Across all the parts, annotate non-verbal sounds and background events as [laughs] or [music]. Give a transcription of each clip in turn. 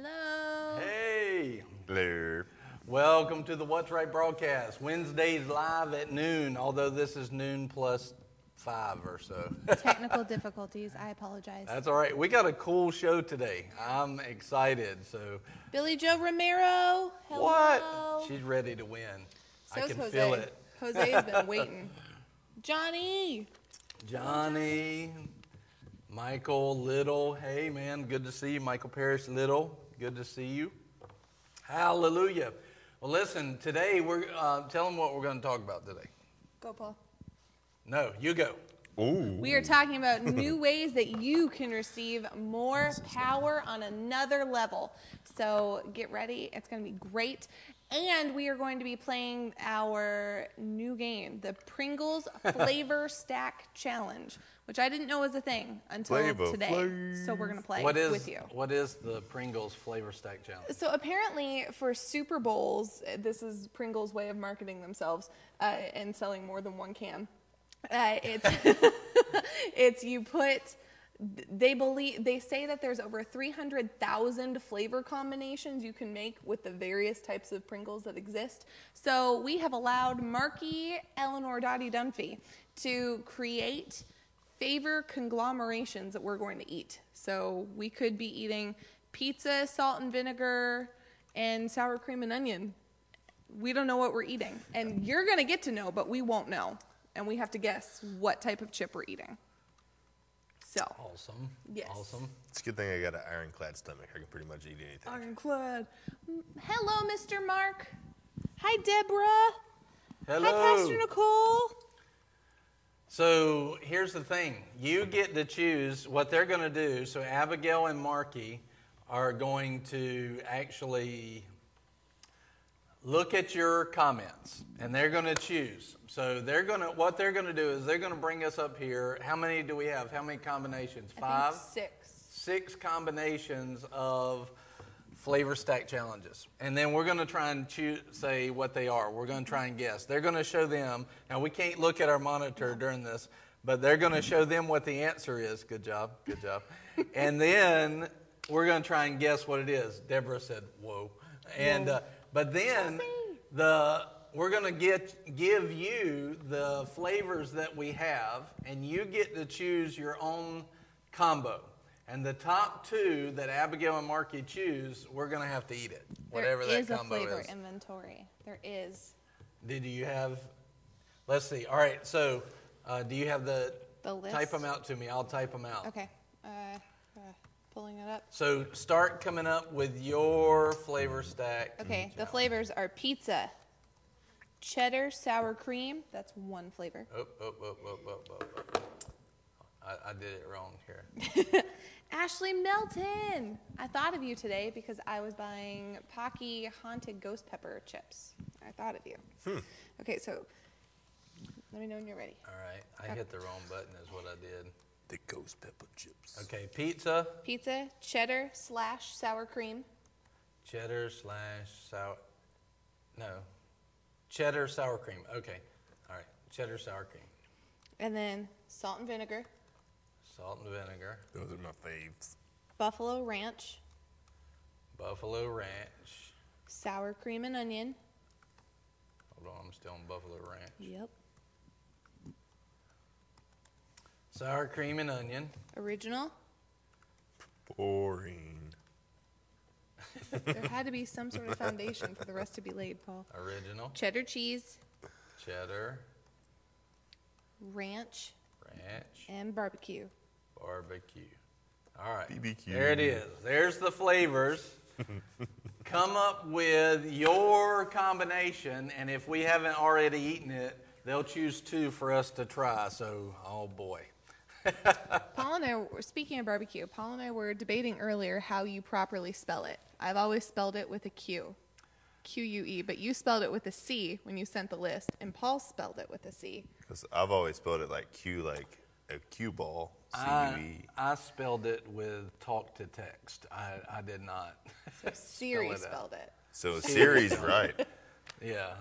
Hello. Hey, Hello. welcome to the What's Right broadcast. Wednesdays live at noon, although this is noon plus five or so. [laughs] Technical difficulties. I apologize. That's all right. We got a cool show today. I'm excited. So, Billy Joe Romero. Hello. what? She's ready to win. I can Jose. feel it. Jose's been [laughs] waiting. Johnny. Johnny, Michael Little. Hey, man, good to see you. Michael Parrish Little, good to see you. Hallelujah. Well, listen, today we're uh, tell them what we're going to talk about today. Go, Paul. No, you go. Ooh. We are talking about [laughs] new ways that you can receive more power on another level. So get ready. It's going to be great. And we are going to be playing our new game, the Pringles Flavor [laughs] Stack Challenge, which I didn't know was a thing until Flavor today. Flav. So we're going to play What is with you. what is the Pringles Flavor Stack Challenge? So apparently, for Super Bowls, uh, this is Pringles' way of marketing themselves uh, and selling more than one can. Uh, it's [laughs] it's you put. They believe they say that there's over 300,000 flavor combinations you can make with the various types of Pringles that exist. So we have allowed Marky Eleanor Dottie Dunphy to create favor conglomerations that we're going to eat. So we could be eating pizza, salt and vinegar, and sour cream and onion. We don't know what we're eating. And you're going to get to know, but we won't know. And we have to guess what type of chip we're eating. So, Awesome. Yes. Awesome. It's a good thing I got an ironclad stomach. I can pretty much eat anything. ironclad. Mm, Hello, Mr. Mark. Hi, Deborah. Hello. Hi, Pastor Nicole. So here's the thing you get to choose what they're going to do. So Abigail and Marky are going to actually look at your comments and they're going to choose. So they're going to what they're going to do is they're going to bring us up here. How many do we have? How many combinations? Five? six. Six combinations of flavor stack challenges. And then we're going to try and choose, say what they are. We're going to try and guess. They're going to show them. Now, we can't look at our monitor during this, but they're going to show them what the answer is. Good job. Good job. and then we're going to try and guess what it is. Deborah said, whoa. And, uh, but then the, we're going to get, give you the flavors that we have, and you get to choose your own combo. And the top two that Abigail and Marky choose, we're going to have to eat it, whatever there that is a combo flavor is. inventory. There is. Did you have? Let's see. All right. So, uh, do you have the? The list? Type them out to me. I'll type them out. Okay. Uh, pulling it up. So start coming up with your flavor stack. Okay, the flavors are pizza, cheddar, sour cream. That's one flavor. Oh, oh, oh, oh, oh, oh, oh. oh. I, I did it wrong here. [laughs] Ashley Melton. I thought of you today because I was buying Paqui Haunted Ghost Pepper chips. I thought of you. Hmm. Okay, so let me know when you're ready. All right. I hit the wrong button. Is what I did. The ghost pepper chips. Okay. Pizza, Pizza, cheddar slash sour cream, cheddar slash sour. No. Cheddar sour cream. Okay. All right. Cheddar sour cream. and then salt and vinegar, Salt and vinegar. Those are my faves. buffalo ranch, Buffalo Ranch. sour cream and onion. Hold on, I'm still on Buffalo Ranch. Yep. Sour cream and onion. Original. Boring. there had to be [laughs] some sort of foundation for the rest to be laid, Paul. Original. Cheddar cheese, Cheddar. ranch, Ranch. and barbecue. Barbecue. All right. BBQ. There it is. There's the flavors. [laughs] Come up with your combination, and if we haven't already eaten it, they'll choose two for us to try. So, oh boy. [laughs] Paul and I were speaking of barbecue. Paul and I were debating earlier how you properly spell it. I've always spelled it with a Q, Q U E, but you spelled it with a C when you sent the list, and Paul spelled it with a C. Because I've always spelled it like Q, like a cue ball. C U I, E. I spelled it with talk to text. I, I did not. So Siri [laughs] spell it out. spelled it. So Siri's right. [laughs] Yeah,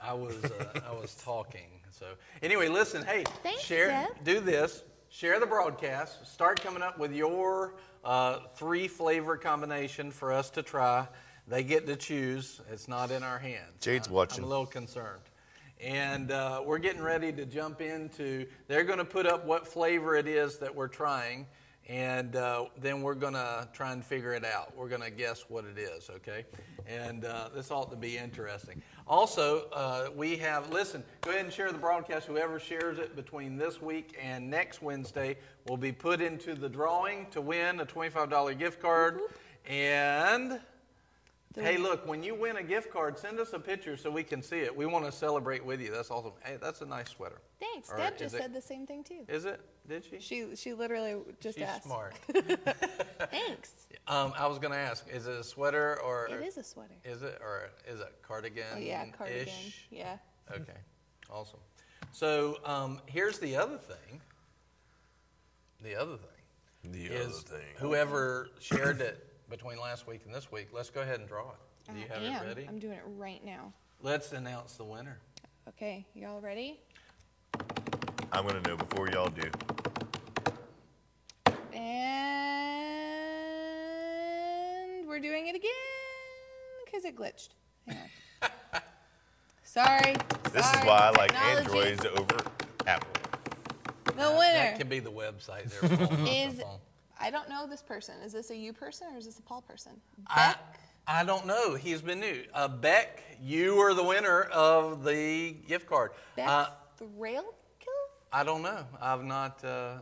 I was uh, I was talking. So anyway, listen. Hey, Thanks, share. Deb. Do this. Share the broadcast. Start coming up with your uh, three flavor combination for us to try. They get to choose. It's not in our hands. Jade's I- watching. I'm a little concerned. And uh, we're getting ready to jump into. They're going to put up what flavor it is that we're trying, and uh, then we're going to try and figure it out. We're going to guess what it is, okay? And uh, this ought to be interesting. Also, uh, we have, listen, go ahead and share the broadcast. Whoever shares it between this week and next Wednesday will be put into the drawing to win a $25 gift card. And. Hey, look, when you win a gift card, send us a picture so we can see it. We want to celebrate with you. That's awesome. Hey, that's a nice sweater. Thanks. Or Deb just it- said the same thing too. Is it? Did she? She she literally just She's asked. smart. [laughs] [laughs] Thanks. um, I was going to ask, is it a sweater or It is a sweater. is it or is it cardigan? Oh yeah, cardigan. Yeah. Okay, awesome. So um, here's the other thing. The other thing The is other thing. whoever shared it between last week and this week. Let's go ahead and draw it. Do you I have am. it ready? I'm doing it right now. Let's announce the winner. Okay, y'all ready? I'm gonna know before y'all do. And we're doing it again because it glitched. Hang on. [laughs] Sorry. This sorry, is why I like technology. Androids over Apple. The winner That winner can be the website there. Paul, is. phone. I don't know this person. Is this a you person or is this a Paul person? I, Beck. I don't know. He's been new. Uh, Beck, you are the winner of the gift card. Beck Uh, Thrailkill? I don't know. I've not. Uh,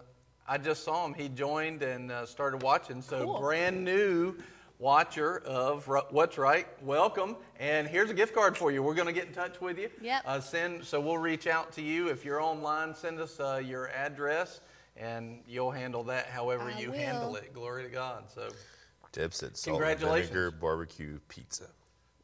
I just saw him. He joined and uh, started watching. So Cool. brand new watcher of Ru- What's Right. Welcome. And here's a gift card for you. We're going to get in touch with you. Yep. Uh, send. So we'll reach out to you if you're online. Send us uh, your address, and you'll handle that however I you will. handle it. Glory to God. So. Deb said salt and Congratulations. vinegar barbecue pizza.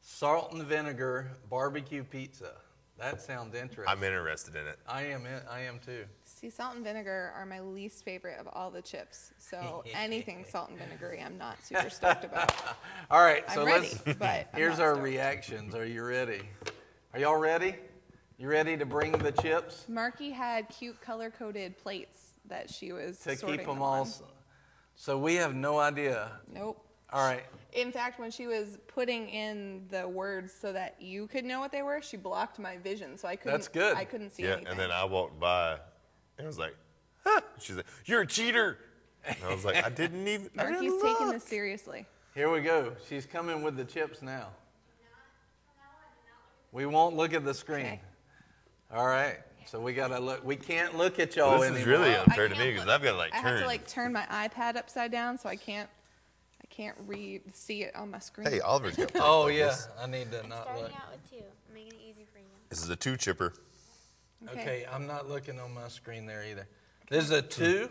Salt and vinegar barbecue pizza. That sounds interesting. I'm interested in it. I am. In, I am too. See, salt and vinegar are my least favorite of all the chips. So [laughs] anything salt and vinegary, I'm not super stoked about. [laughs] All right. I'm So ready, let's. but here's our stoked. reactions. Are you ready? Are y'all ready? You ready to bring the chips Marky had cute color coded plates that she was to sorting keep them them all? on. So we have no idea. Nope. All right. In fact, when she was putting in the words so that you could know what they were, she blocked my vision, so I couldn't. That's good. I couldn't see Yeah, anything. and then I walked by and I was like, huh. She's like, You're a cheater. And I was like, I didn't even. I Marky's didn't taking look." this seriously. Here we go. She's coming with the chips now. We won't look at the screen. Okay. All right. So we gotta look. We can't look at y'all This anymore. is really unfair to me because I've got to like I have to like turn my iPad upside down, so I can't. I can't read see it on my screen. Hey, Oliver's got. [laughs] Oh breakfast. yeah. I need to not Starting look. out with two. I'm making it easy for you. This is a two chipper. Okay, I'm not looking on my screen there either. This is a two.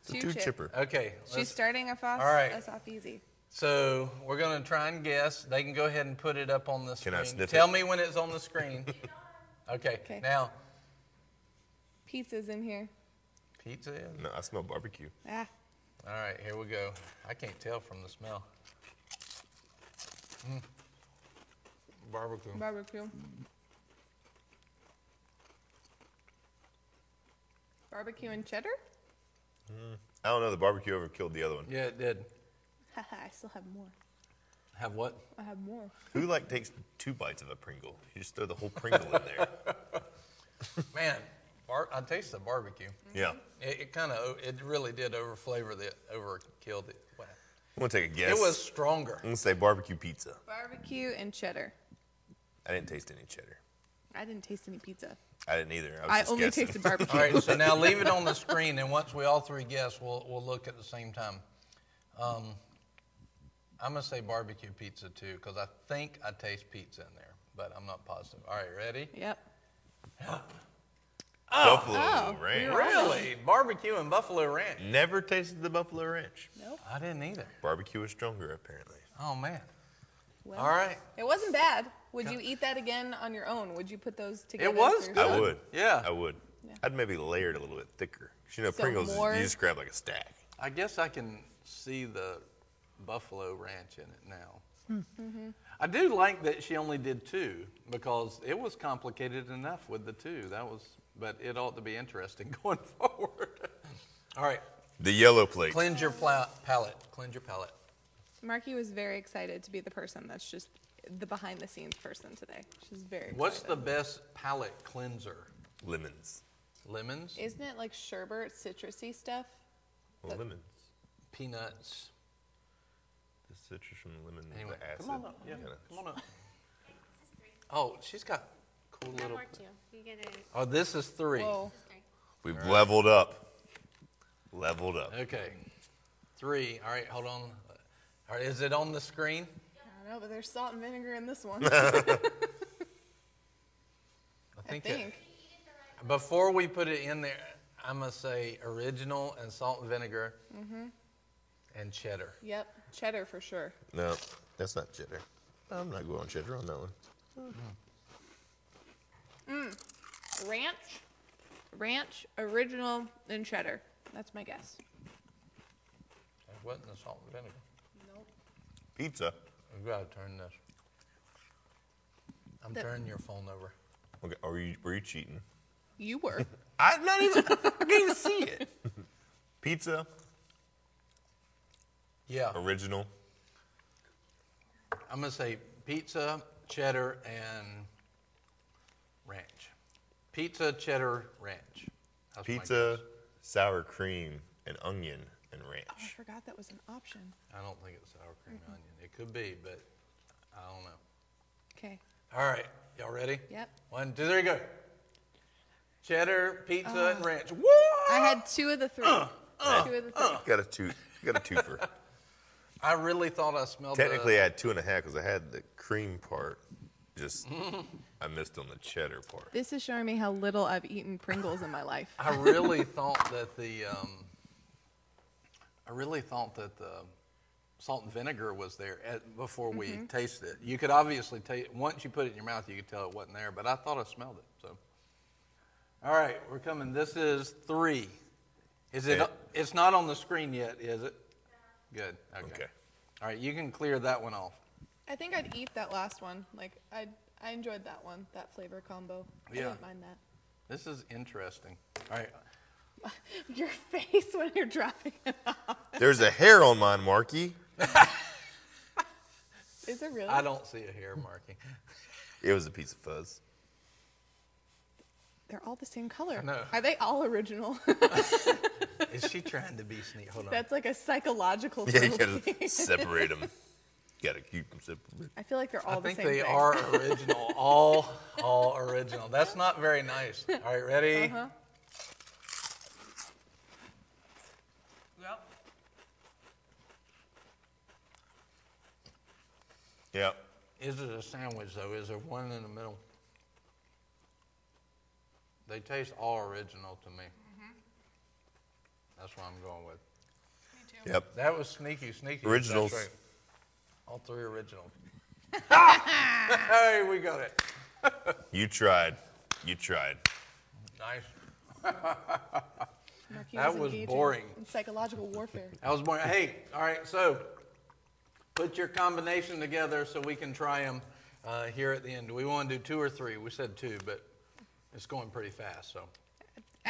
It's a Two two chip. chipper. Okay. She's let's- starting us off. All right. Us off easy. So we're gonna try and guess. They can go ahead and put it up on the screen. Can screen. I sniff Tell it? me when it's on the screen. [laughs] okay. Okay. Now, Pizza's in here. pizza. is- No, I smell barbecue. Ah, All right, here we go. I can't tell from the smell. Mm. Barbecue. barbecue. Barbecue and cheddar? I don't know. The barbecue over killed the other one. Yeah, it did. Haha, I still have more. Have what? I have more. Who like takes two bites of a Pringle? You just throw the whole Pringle in there. [laughs] Man, bar- I taste the barbecue. Yeah. It, it kind of, it really did over flavor the, overkill the, it. Wow. I'm gonna take a guess. It was stronger. I'm gonna say barbecue pizza. Barbecue and cheddar. I didn't taste any cheddar. I didn't taste any pizza. I didn't either. I, was I just only guessing. tasted barbecue. All right, so now [laughs] leave it on the screen, and once we all three guess, we'll, we'll look at the same time. Um, I'm going to say barbecue pizza too, because I think I taste pizza in there, but I'm not positive. All right, ready? Yep. Buffalo Oh, Ranch. Really? Barbecue and Buffalo Ranch? Never tasted the Buffalo Ranch. Nope. I didn't either. Barbecue is stronger, apparently. Oh, man. Well, All right. It wasn't bad. Would you eat that again on your own? Would you put those together? It was good. I would. Yeah. I would. Yeah. I'd maybe layer it a little bit thicker. you know, So Pringles, more- you just grab like a stack. I guess I can see the Buffalo Ranch in it now. Mm-hmm. I do like that she only did two because it was complicated enough with the two. That was, but it ought to be interesting [laughs] going forward. All right. The yellow plate. Cleanse your pla- palate. Cleanse your palate. Marky was very excited to be the person that's just the behind the scenes person today. She's very What's the best palate cleanser? Lemons. Lemons, Isn't it like sherbet, citrusy stuff? Well, lemons. peanuts. The citrus from the lemon, Anyway, the acid. come on up. Yeah, kinda- come on up. Oh, she's got cool little. more too. You get a Oh, this is three. Whoa. We've leveled up. Leveled up. Okay, three. All right, hold on. All right, is it on the screen? I don't know, but there's salt and vinegar in this one. [laughs] I I think. think. It, before we put it in there, I'm gonna say original and salt and vinegar, Mm-hmm. and cheddar. Yep. Cheddar for sure. No, that's not cheddar. I'm not going cheddar on that one. Mm. Ranch, ranch, original, and cheddar. That's my guess. It wasn't the salt and vinegar. Nope. Pizza. We've got to turn this. I'm The- turning your phone over. Okay, are you were you cheating? You were. [laughs] I'm not even. I can't even see it. [laughs] Pizza. Yeah, Original. I'm gonna say pizza, cheddar, and ranch. Pizza, cheddar, ranch. That's my Pizza, guess. sour cream, and onion and Oh, I ranch. forgot that was an option. I don't think it's sour cream and onion. It could be, but I don't know. Okay. All right, y'all ready? Yep. One, two, three, go. Cheddar, pizza, and oh. ranch. What? I had two of the three. Uh, two uh, of the three. Uh. Got a two. Got a twofer. [laughs] I really thought I smelled. Technically, the, I had two and a half because I had the cream part. Just I missed on the cheddar part. This is showing me how little I've eaten Pringles in my life. I really [laughs] thought that the. Um, I really thought that the salt and vinegar was there at, before we Mm-hmm. tasted it. You could obviously taste once you put it in your mouth, you could tell it wasn't there. But I thought I smelled it. So. All right, we're coming. This is three. Is it? Okay. It's not on the screen yet, is it? Good. Okay. Okay. All right, you can clear that one off. I think I'd eat that last one. Like I, I enjoyed that one, that flavor combo. I Yeah. didn't mind that. This is interesting. All right. [laughs] Your face when you're dropping it off. There's a hair on mine, Marky. Is it really? I don't see a hair marking. It was a piece of fuzz. They're all the same color. I know. Are they all original? Is she trying to be sneaky? Hold on. That's like a psychological Yeah, you thing. gotta separate them. [laughs] Gotta keep them separate. I feel like they're all I the think same they thing. are [laughs] original. all, all original. That's not very nice. All right, ready? Uh-huh. Yep. Yeah. Is it a sandwich though? Is there one in the middle? They taste all original to me. That's what I'm going with. Me too. Yep. That was sneaky, sneaky. Originals. That's right. All three original. [laughs] hey, we got it. [laughs] You tried. You tried. Nice. Marky That was engaging boring. In psychological warfare. That was boring. Hey, all right, so put your combination together so we can try them uh, here at the end. Do we want to do two or three? We said two, but it's going pretty fast, so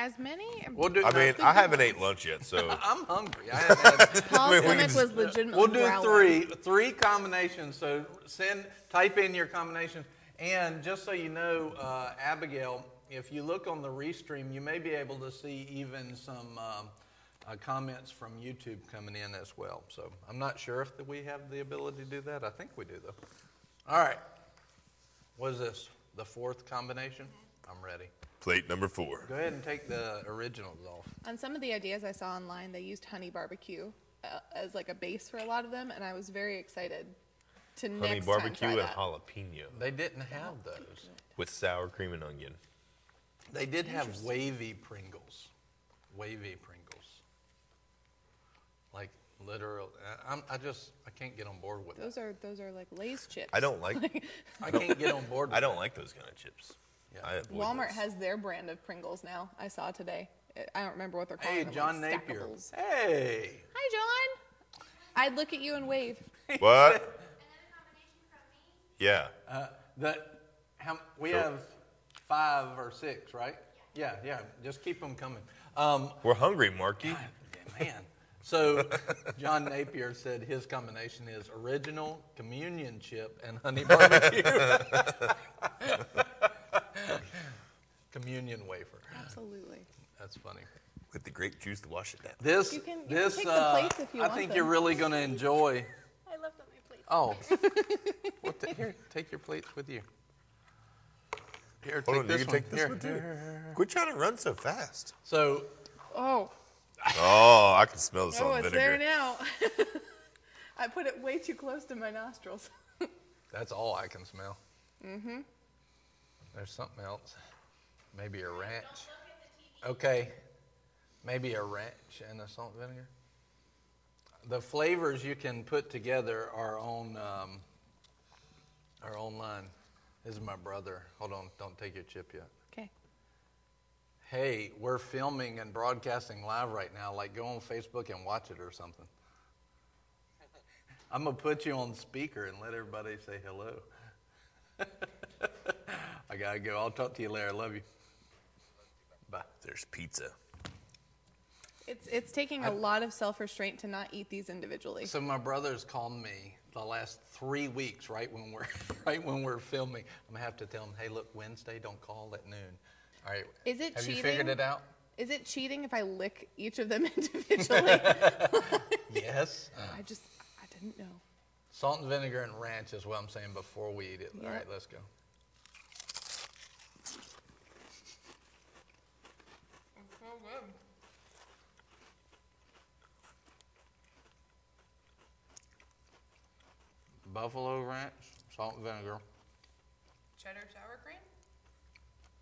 As many? we'll do. I no, mean, I haven't ate lunch yet, so [laughs] I'm hungry. I haven't had, Paul's [laughs] mean, we stomach can was just- legitimately we'll do growling. three, three combinations. So send, type in your combinations, and just so you know, uh, Abigail, if you look on the restream, you may be able to see even some um, uh, comments from YouTube coming in as well. So I'm not sure if we have the ability to do that. I think we do though. All right. What is this? The fourth combination? I'm ready. Plate number four. Go ahead and take the originals off. On some of the ideas I saw online, they used honey barbecue uh, as like a base for a lot of them, and I was very excited to Honey next barbecue time and that. jalapeno They didn't have those. with sour cream and onion. They did have wavy Pringles. Wavy Pringles. Like literal. I- I'm, I just I can't get on board with Those that. are those are like Lay's chips. I don't like. [laughs] I can't get on board. With I don't like those kind of chips. Yeah. I Walmart those. has their brand of Pringles now. I saw today. I don't remember what they're called. Hey, them. John like Napier. stackables. Hey. Hi, John. I'd look at you and wave. What? Yeah. Uh, the, how, we Sure. have five or six, right? Yeah, yeah. Just keep them coming. Um, We're hungry, Marky. Man. So John Napier said his combination is original communion chip and honey barbecue. [laughs] communion wafer. Absolutely. That's funny. With the grape juice to wash it down. This, You can- you can this, take the uh, plates if you I want think them. you're really going to enjoy. I left on my plate. Oh, [laughs] well, ta- here, take your plates with you. Here, Hold take on, this you can one. take this Here. one too. Quit trying to run so fast. So Oh, Oh, I can smell the salt oh, it's vinegar. there now. [laughs] I put it way too close to my nostrils. [laughs] that's all I can smell. Mm-hmm. There's something else. Maybe a ranch. Okay. Maybe a ranch and a salt vinegar. The flavors you can put together are on um, are online. This is my brother. Hold on, don't take your chip yet. Okay. Hey, we're filming and broadcasting live right now. Like, go on Facebook and watch it or something. I'm gonna put you on speaker and let everybody say hello. [laughs] I gotta go. I'll talk to you later. I love you. Bye. There's pizza. It's it's taking a lot of self restraint to not eat these individually. So my brother's called me the last three weeks, right when we're [laughs] right when we're filming. I'm gonna have to tell him, hey, look, Wednesday, don't call at noon. All right. Is it Have you figured cheating? it out? Is it cheating if I lick each of them [laughs] individually? [laughs] Yes. Uh-huh. I just I didn't know. Salt and vinegar and ranch is what I'm saying before we eat it. All Yep. right, let's go. Buffalo ranch, salt and vinegar. Cheddar sour cream?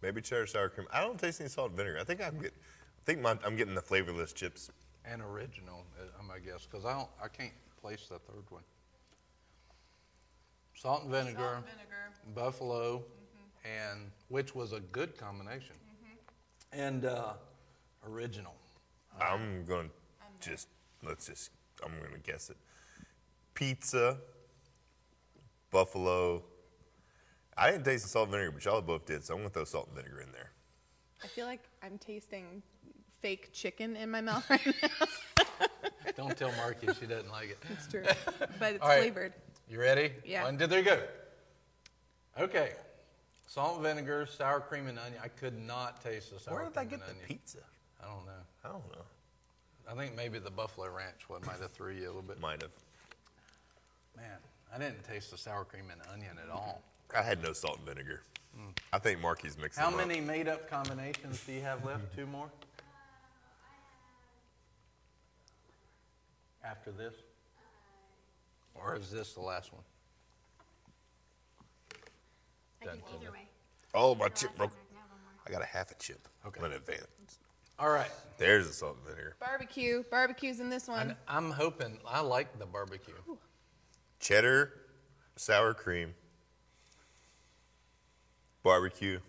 Maybe cheddar sour cream. I don't taste any salt and vinegar. I think I'm get. I think my, I'm getting the flavorless chips. And original, uh, I'm guess, because I don't, I can't place the third one. Salt and vinegar, buffalo, and which was a good combination. And uh, original. I'm gonna just let's just. I'm gonna guess it. Pizza. Buffalo. I didn't taste the salt and vinegar, but y'all both did, so I'm gonna throw salt and vinegar in there. I feel like I'm tasting fake chicken in my mouth right now. [laughs] Don't tell Marky she doesn't like it. It's true. But it's All right. flavored. You ready? Yeah. One, two, three, go. Okay. Salt and vinegar, sour cream and onion. I could not taste the sour Where did I get the onion. pizza? I don't know. I don't know. I think maybe the buffalo ranch one might have threw you a little bit. Might have. Man, I didn't taste the sour cream and onion at all. I had no salt and vinegar. Hmm. I think Marky's mixing How them up. many made-up combinations do you have left? Two more? After this? Or is this the last one? I can Done to either way. Oh, my chip broke. I can have one more. I got a half a chip. Okay. I'm in advance. All right. There's the salt and vinegar. Barbecue. Barbecue's in this one. And I'm hoping, I like the barbecue. Cheddar, sour cream, barbecue,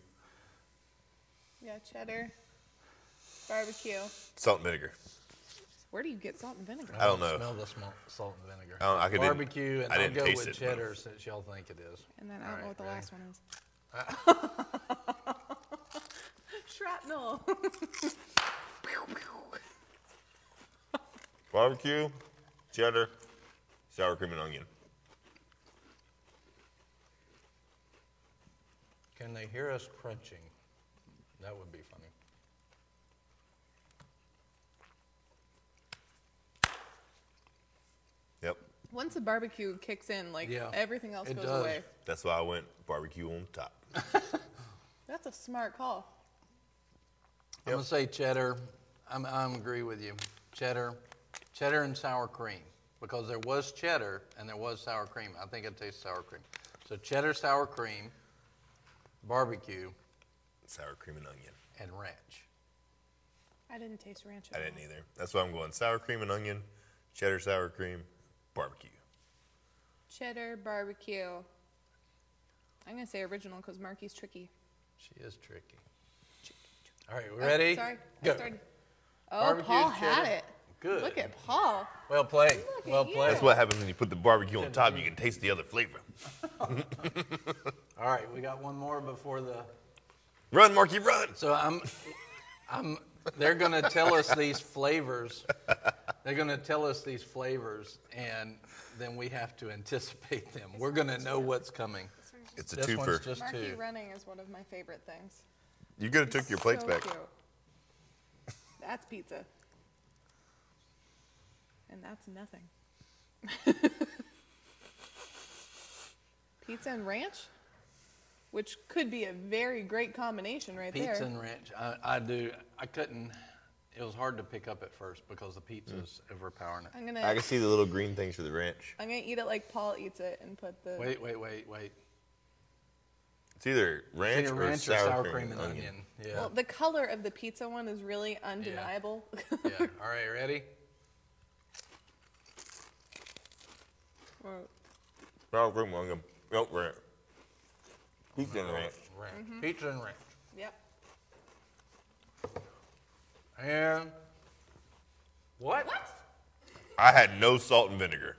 Yeah, cheddar. Barbecue. salt and vinegar. Where do you get salt and vinegar? I don't know. Smell the small, salt and vinegar. I don't- I could- Barbecue, and I I'll didn't go taste with it, but- cheddar since y'all think it is. And then I All don't know right, what the ready? last one is. Uh, [laughs] Shrapnel. Barbecue, cheddar, sour cream, and onion. Can they hear us crunching? That would be funny. Yep. Once the barbecue kicks in, like Yeah, everything else it goes does. away. That's why I went barbecue on top. [laughs] [laughs] That's a smart call. I'm gonna say cheddar. I'm, I'm agree with you. Cheddar, cheddar and sour cream because there was cheddar and there was sour cream. I think it tastes sour cream. So cheddar, sour cream, barbecue, Sour cream and onion. and ranch. I didn't taste ranch I at didn't either. That's why I'm going sour cream and onion, cheddar, sour cream, barbecue. Cheddar, barbecue. I'm gonna say original because Marky's tricky. She is tricky. All right, we Oh, ready? sorry, Go. I started. Oh, Barbecue, Paul had it. Good. Look at Paul. Well played. Look well played. That's what happens when you put the barbecue on top. You can taste the other flavor. [laughs] All right, we got one more before the. Run, Marky, run! So I'm, I'm. They're gonna tell us these flavors, They're going to tell us these flavors, and then we have to anticipate them. We're going to know what's coming. It's a This one's twofer. just Marky two. running is one of my favorite things. You could have took your plates So back. cute. That's pizza. And that's nothing. [laughs] pizza and ranch, which could be a very great combination right Pizza there. Pizza and ranch. I, I do. I couldn't. It was hard to pick up at first because the pizza hmm. pizza's overpowering it. I'm gonna I can see the little green things for the ranch. I'm gonna eat it like Paul eats it and put the Wait, wait, wait, wait. It's either ranch, Either or, ranch sour cream, and onion. Yeah. Well, the color of the pizza one is really undeniable. yeah. [laughs] All right, ready? Or- Sour cream, onion. Nope, ranch. Pizza and ranch. Ranch. Mm-hmm. Pizza and ranch. yep. And what? I had no salt and vinegar.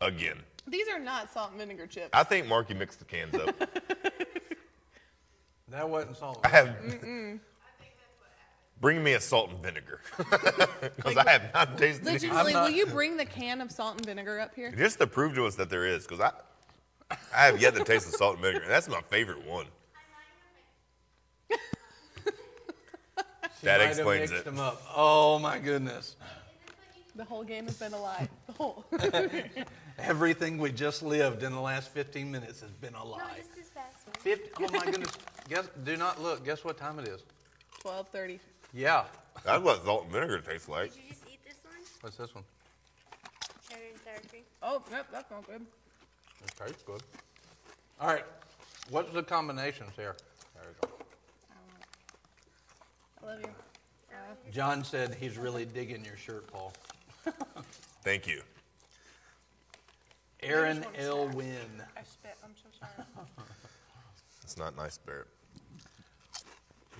Again. These are not salt and vinegar chips. I think Marky mixed the cans up. [laughs] That wasn't salt. I have. Bring me a salt and vinegar. [laughs] Because I have not tasted it. Legitimately, not- will you bring the can of salt and vinegar up here? Just to prove to us that there is, because I, I have yet to taste the salt and vinegar. and That's my favorite one. That explains it. Them up. Oh my goodness! The whole game has been a lie. [laughs] The whole. [laughs] Everything we just lived in the last 15 minutes has been a No, lie. just this fast one. 50, oh my goodness! Guess, do not look. Guess what time it is? Twelve thirty. Yeah. That's what salt and vinegar tastes like. Did you just eat this one? What's this one? Cheddar and sour cream. Oh, yep, that's not good. It tastes good. All right. What's the combinations here? There we go. I love you. John said he's really digging your shirt, Paul. [laughs] Thank you. Aaron L. Wynn. I spit. I'm so sorry. It's not nice, Barrett.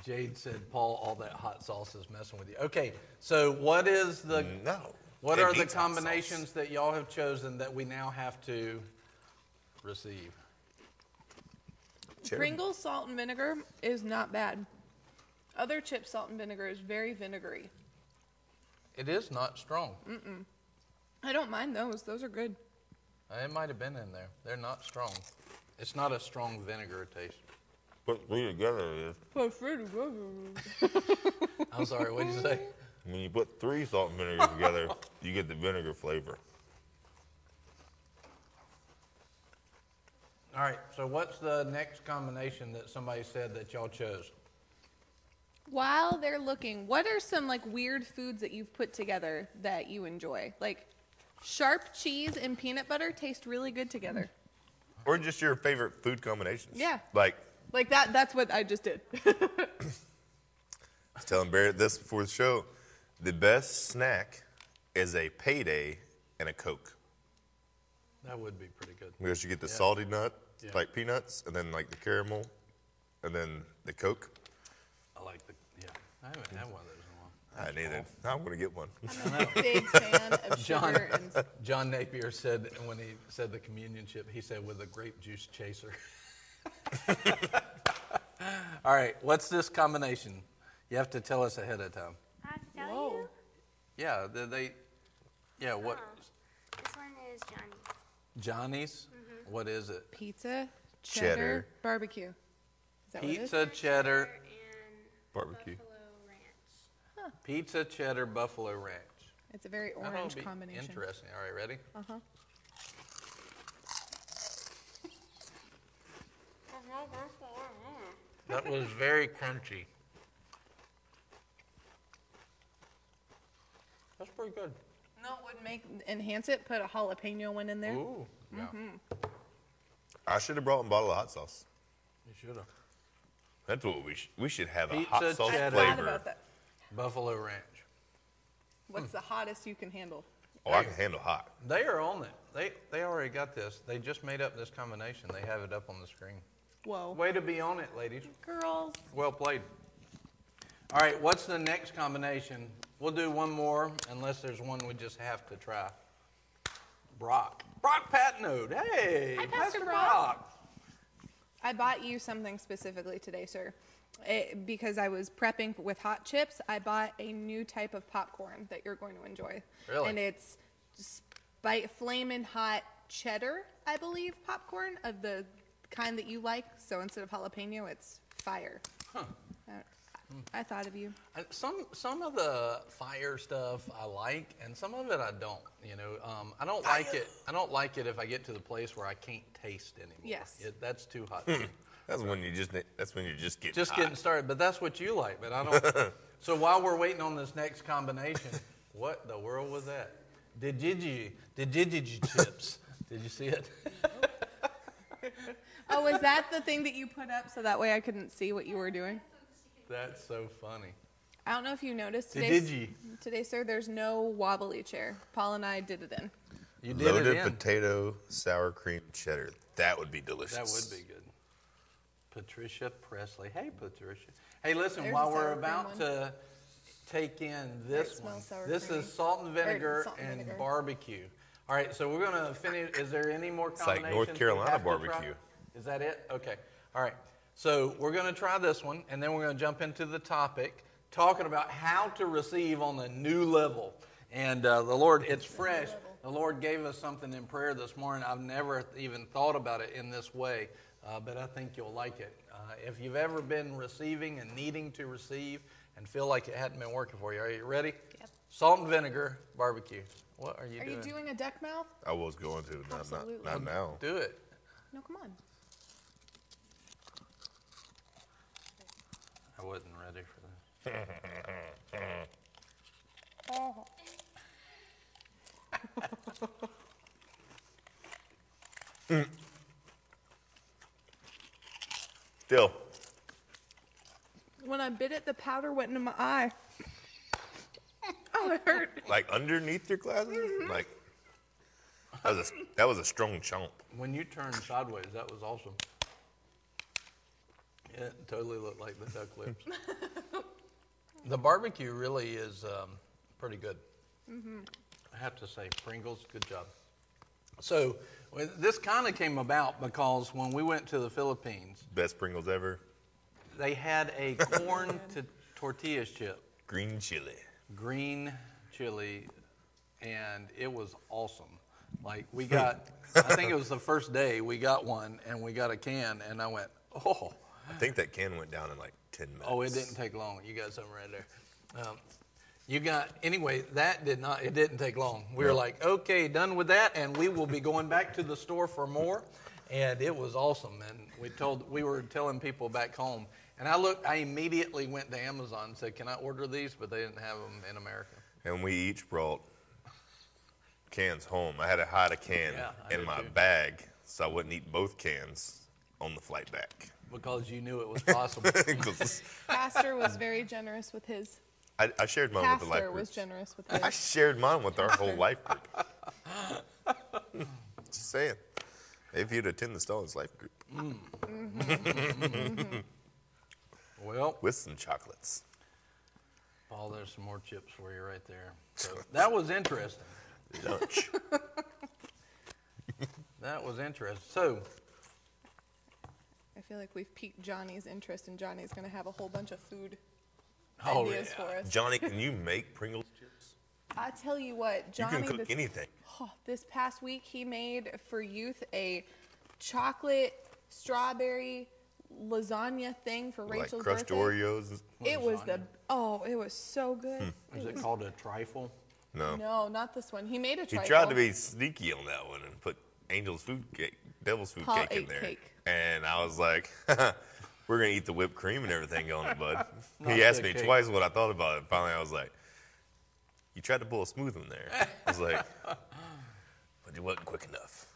Jade said, Paul, all that hot sauce is messing with you. Okay, so what is the No. what It are the needs hot sauce. combinations that y'all have chosen that we now have to receive? Cherry. Pringles salt and vinegar is not bad. Other chip salt and vinegar is very vinegary. It is not strong. Mm-mm. I don't mind those. Those are good. It might have been in there. They're not strong. It's not a strong vinegar taste. Put three together it is. I'm sorry, what did you say? When you put three salt and vinegar together, [laughs] you get the vinegar flavor. All right, so what's the next combination that somebody said that y'all chose? While they're looking, what are some like weird foods that you've put together that you enjoy? Like sharp cheese and peanut butter taste really good together. Or just your favorite food combinations. Yeah. Like, Like that that's what I just did. I was telling Barrett this before the show. The best snack is a payday and a Coke. That would be pretty good. Because you get the Yeah. salty nut, Yeah. like peanuts, and then like the caramel, and then the Coke. I like the, yeah. I haven't had one of those in a while. I neither. I'm going to get one. I'm a big [laughs] fan of John, sugar and [laughs] John Napier said when he said the communion chip, he said with a grape juice chaser. [laughs] [laughs] All right, what's this combination? You have to tell us ahead of time. I have to tell Whoa. you. Yeah, they, they yeah, what? Oh, this one is Johnny's. Johnny's? What is it? pizza, cheddar, Cheddar. barbecue. Is that what it is? Pizza cheddar, and Barbecue. Buffalo Ranch. pizza cheddar buffalo ranch. It's a very orange combination. Interesting. All right, ready? Uh-huh. That was very crunchy. That's pretty good. No, it would make enhance it. Put a jalapeno one in there. Ooh, yeah. Mm-hmm. I should have brought a bottle of hot sauce. You should have. That's what we should. We should have a Pizza hot sauce I cheddar. thought flavor. about that. Buffalo ranch. What's the hottest you can handle? Oh, I can handle hot. They are on it. They they already got this. They just made up this combination. They have it up on the screen. Whoa. Way to be on it, ladies. Girls. Well played. All right, what's the next combination? We'll do one more, unless there's one we just have to try. Brock. Brock Patnode. Hey, Hi, Pastor Brock. I bought you something specifically today, sir. it, because I was prepping with hot chips, I bought a new type of popcorn that you're going to enjoy. Really? And it's spite flaming hot cheddar, I believe, popcorn of the kind that you like. So instead of jalapeno, it's fire. Huh. Uh, I thought of you. And some some of the fire stuff I like, and some of it I don't. You know, um, I don't like it. I don't like it if I get to the place where I can't taste anymore. Yes. it, that's too hot. That's when you just that's when you're just get Just hot. getting started, but that's what you like. But I don't. [laughs] so while we're waiting on this next combination, what the world was that? Did did you? Did did you chips? Did you see it? [laughs] Oh, was that the thing that you put up so that way I couldn't see what you were doing? That's so funny. I don't know if you noticed today. did you? Today, sir, there's no wobbly chair. Paul and I did it in. You did Loaded it in. potato, sour cream, cheddar. That would be delicious. That would be good. Patricia Presley. Hey, Patricia. Hey, listen, There's while a we're sour cream about one. to take in It this one, smells sour this creamy. is salt and vinegar salt and and vinegar. barbecue. All right, so we're going to finish. Is there any more It's like? North we Carolina have to try? barbecue. Is that it? Okay. All right. So we're going to try this one, and then we're going to jump into the topic, talking about how to receive on a new level. And uh, the Lord, it's fresh. The Lord gave us something in prayer this morning. I've never even thought about it in this way, uh, but I think you'll like it. Uh, if you've ever been receiving and needing to receive and feel like it hadn't been working for you, are you ready? Yep. Salt and vinegar barbecue. What are you Are doing? Are you doing a duck mouth? I was going to, not, not, Absolutely. not now. Do it. No, come on. I wasn't ready for this. Still, When I bit it, the powder went into my eye. Oh, it hurt. like underneath your glasses, Mm-hmm. like that was a that was a strong chomp. When you turned sideways, that was awesome. It totally looked like the duck lips. [laughs] the barbecue really is um, pretty good. I have to say, Pringles, good job. So this kind of came about because when we went to the Philippines, Best Pringles ever. they had a [laughs] corn to tortillas chip, Green chili. green chili, and it was awesome. Like we [laughs] got, I think it was the first day we got one, and we got a can, and I went, oh, I think that can went down in like ten minutes. oh, it didn't take long. You got something right there. Um, you got anyway. That did not. It didn't take long. We were like, okay, done with that, and we will be going back to the store for more. And it was awesome. And we told we were telling people back home. And I looked. I immediately went to Amazon and said, "Can I order these?" But they didn't have them in America. And we each brought cans home. I had to hide a can Yeah, in my too. bag so I wouldn't eat both cans on the flight back. Because you knew it was possible. [laughs] 'Cause Pastor was very generous with his. I, I shared mine with the life Pastor group. was generous with his. I shared mine with our whole life group. [laughs] Just saying. If you'd attend the Stallings life group mm-hmm. [laughs] well, with some chocolates. Paul, there's some more chips for you right there. So that was interesting. Lunch. That was interesting. So I feel like we've piqued Johnny's interest, and Johnny's going to have a whole bunch of food Oh, ideas yeah. for us. Johnny, can [laughs] you make Pringles chips? I tell you what, Johnny. You Johnny. can cook this, anything. oh, this past week, he made for youth a chocolate strawberry lasagna thing for Like Rachel's crushed birthday. Oreos. It was the oh, it was so good. Hmm. is it called a trifle? No. No, not this one. He made a trifle. He tried to be sneaky on that one and put Angel's food cake, Devil's food Paul cake in there. cake. And I was like, [laughs] we're going to eat the whipped cream and everything on it, [laughs] bud. He asked me cake. twice what I thought about it. Finally, I was like, you tried to pull a smooth one there. I was like, [laughs] but it wasn't quick enough.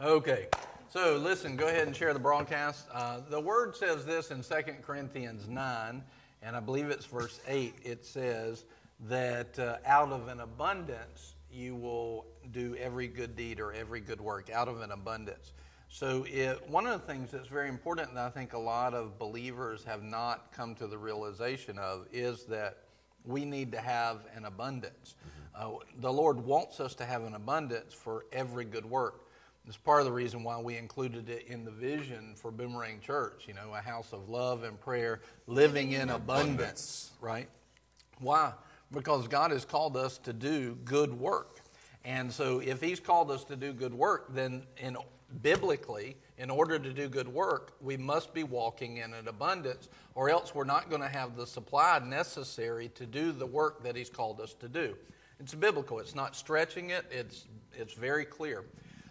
Okay. So listen, go ahead and share the broadcast. Uh, the word says this in 2 Corinthians 9, and I believe it's verse 8. It says that uh, out of an abundance you will do every good deed or every good work, out of an abundance. So, it, one of the things that's very important that I think a lot of believers have not come to the realization of is that we need to have an abundance. Uh, the Lord wants us to have an abundance for every good work. It's part of the reason why we included it in the vision for Boomerang Church, you know, a house of love and prayer, living in abundance, right? Why? Because God has called us to do good work. And so if he's called us to do good work, then in biblically, in order to do good work, we must be walking in an abundance, or else we're not going to have the supply necessary to do the work that he's called us to do. It's biblical. It's not stretching it. It's it's very clear.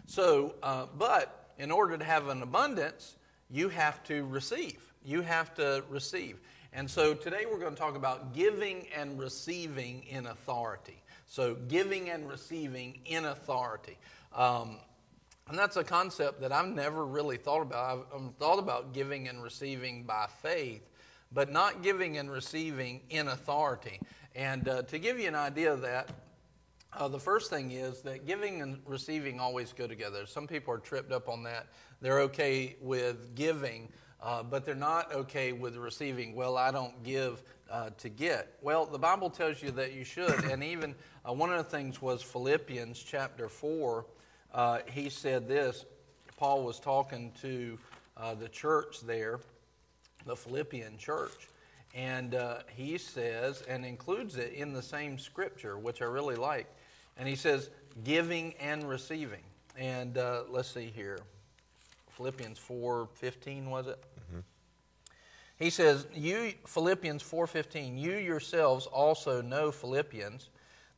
So, uh, but in order to have an abundance, you have to receive. You have to receive. And so today we're going to talk about giving and receiving in authority. So, giving and receiving in authority. Um, and that's a concept that I've never really thought about. I've, I've thought about giving and receiving by faith, but not giving and receiving in authority. And uh, to give you an idea of that, uh, the first thing is that giving and receiving always go together. Some people are tripped up on that. They're okay with giving, uh, but they're not okay with receiving. Well, I don't give uh, to get. Well, the Bible tells you that you should. [coughs] and even uh, one of the things was Philippians chapter 4. Uh, he said this Paul was talking to uh, the church there, the Philippian church. And he says, and includes it in the same scripture, which I really like. And he says, giving and receiving. And uh, let's see here. Philippians 4:15 was it? He says, "You Philippians 4:15, you yourselves also know Philippians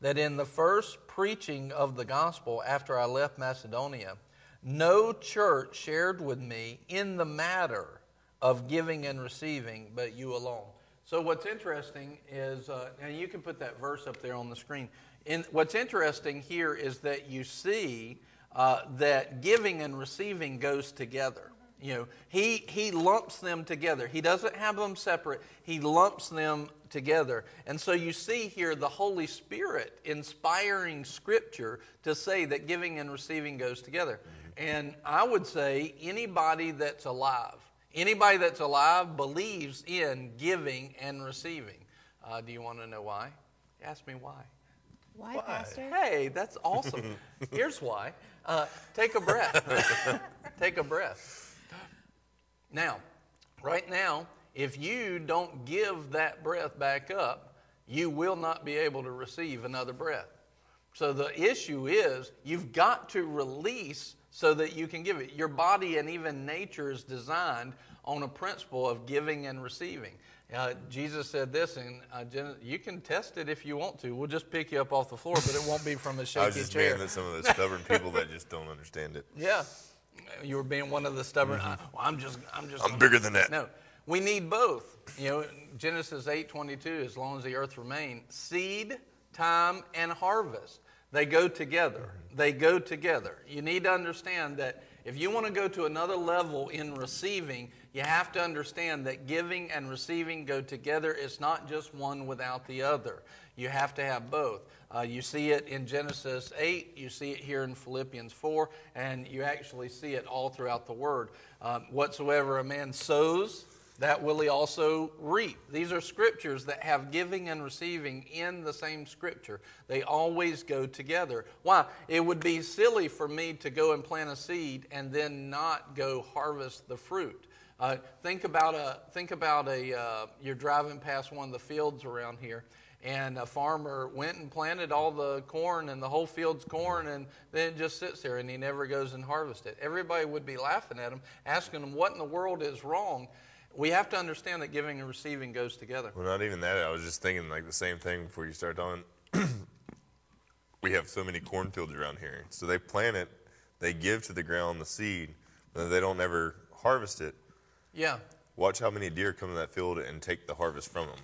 that in the first preaching of the gospel after I left Macedonia, no church shared with me in the matter of giving and receiving, but you alone." So what's interesting is, uh, and you can put that verse up there on the screen. In, what's interesting here is that you see uh, that giving and receiving goes together. You know, he, he lumps them together. He doesn't have them separate. He lumps them together. And so you see here the Holy Spirit inspiring Scripture to say that giving and receiving goes together. And I would say anybody that's alive, anybody that's alive believes in giving and receiving. Uh, do you want to know why? Ask me why. Why, why? Pastor? Hey, that's awesome. [laughs] Here's why. Uh, take a breath. [laughs] take a breath. Now, right now, if you don't give that breath back up, you will not be able to receive another breath. So the issue is you've got to release so that you can give it. Your body and even nature is designed on a principle of giving and receiving. Uh, Jesus said this, and uh, you can test it if you want to. We'll just pick you up off the floor, but it won't be from a shaky [laughs] chair. I was just chair. that some of the stubborn people that just don't understand it. [laughs] Yeah, you were being one of the stubborn. Mm-hmm. well, I'm just, I'm just. I'm bigger than that. No, we need both. You know, Genesis eight twenty two. As long as the earth remains, seed, time, and harvest they go together. They go together. You need to understand that if you want to go to another level in receiving, you have to understand that giving and receiving go together. It's not just one without the other. You have to have both. Uh, you see it in Genesis 8, you see it here in Philippians 4, and you actually see it all throughout the Word. Um, whatsoever a man sows, that will he also reap. These are scriptures that have giving and receiving in the same scripture. They always go together. Why? It would be silly for me to go and plant a seed and then not go harvest the fruit. Uh, think about a think about a uh, you're driving past one of the fields around here, and a farmer went and planted all the corn and the whole field's corn, and then it just sits there and he never goes and harvests it. Everybody would be laughing at him, asking him what in the world is wrong. We have to understand that giving and receiving goes together. Well, not even that. I was just thinking like the same thing before you start on. [clears throat] we have so many cornfields around here, so they plant it, they give to the ground the seed, but they don't ever harvest it yeah. Watch how many deer come to that field and take the harvest from them.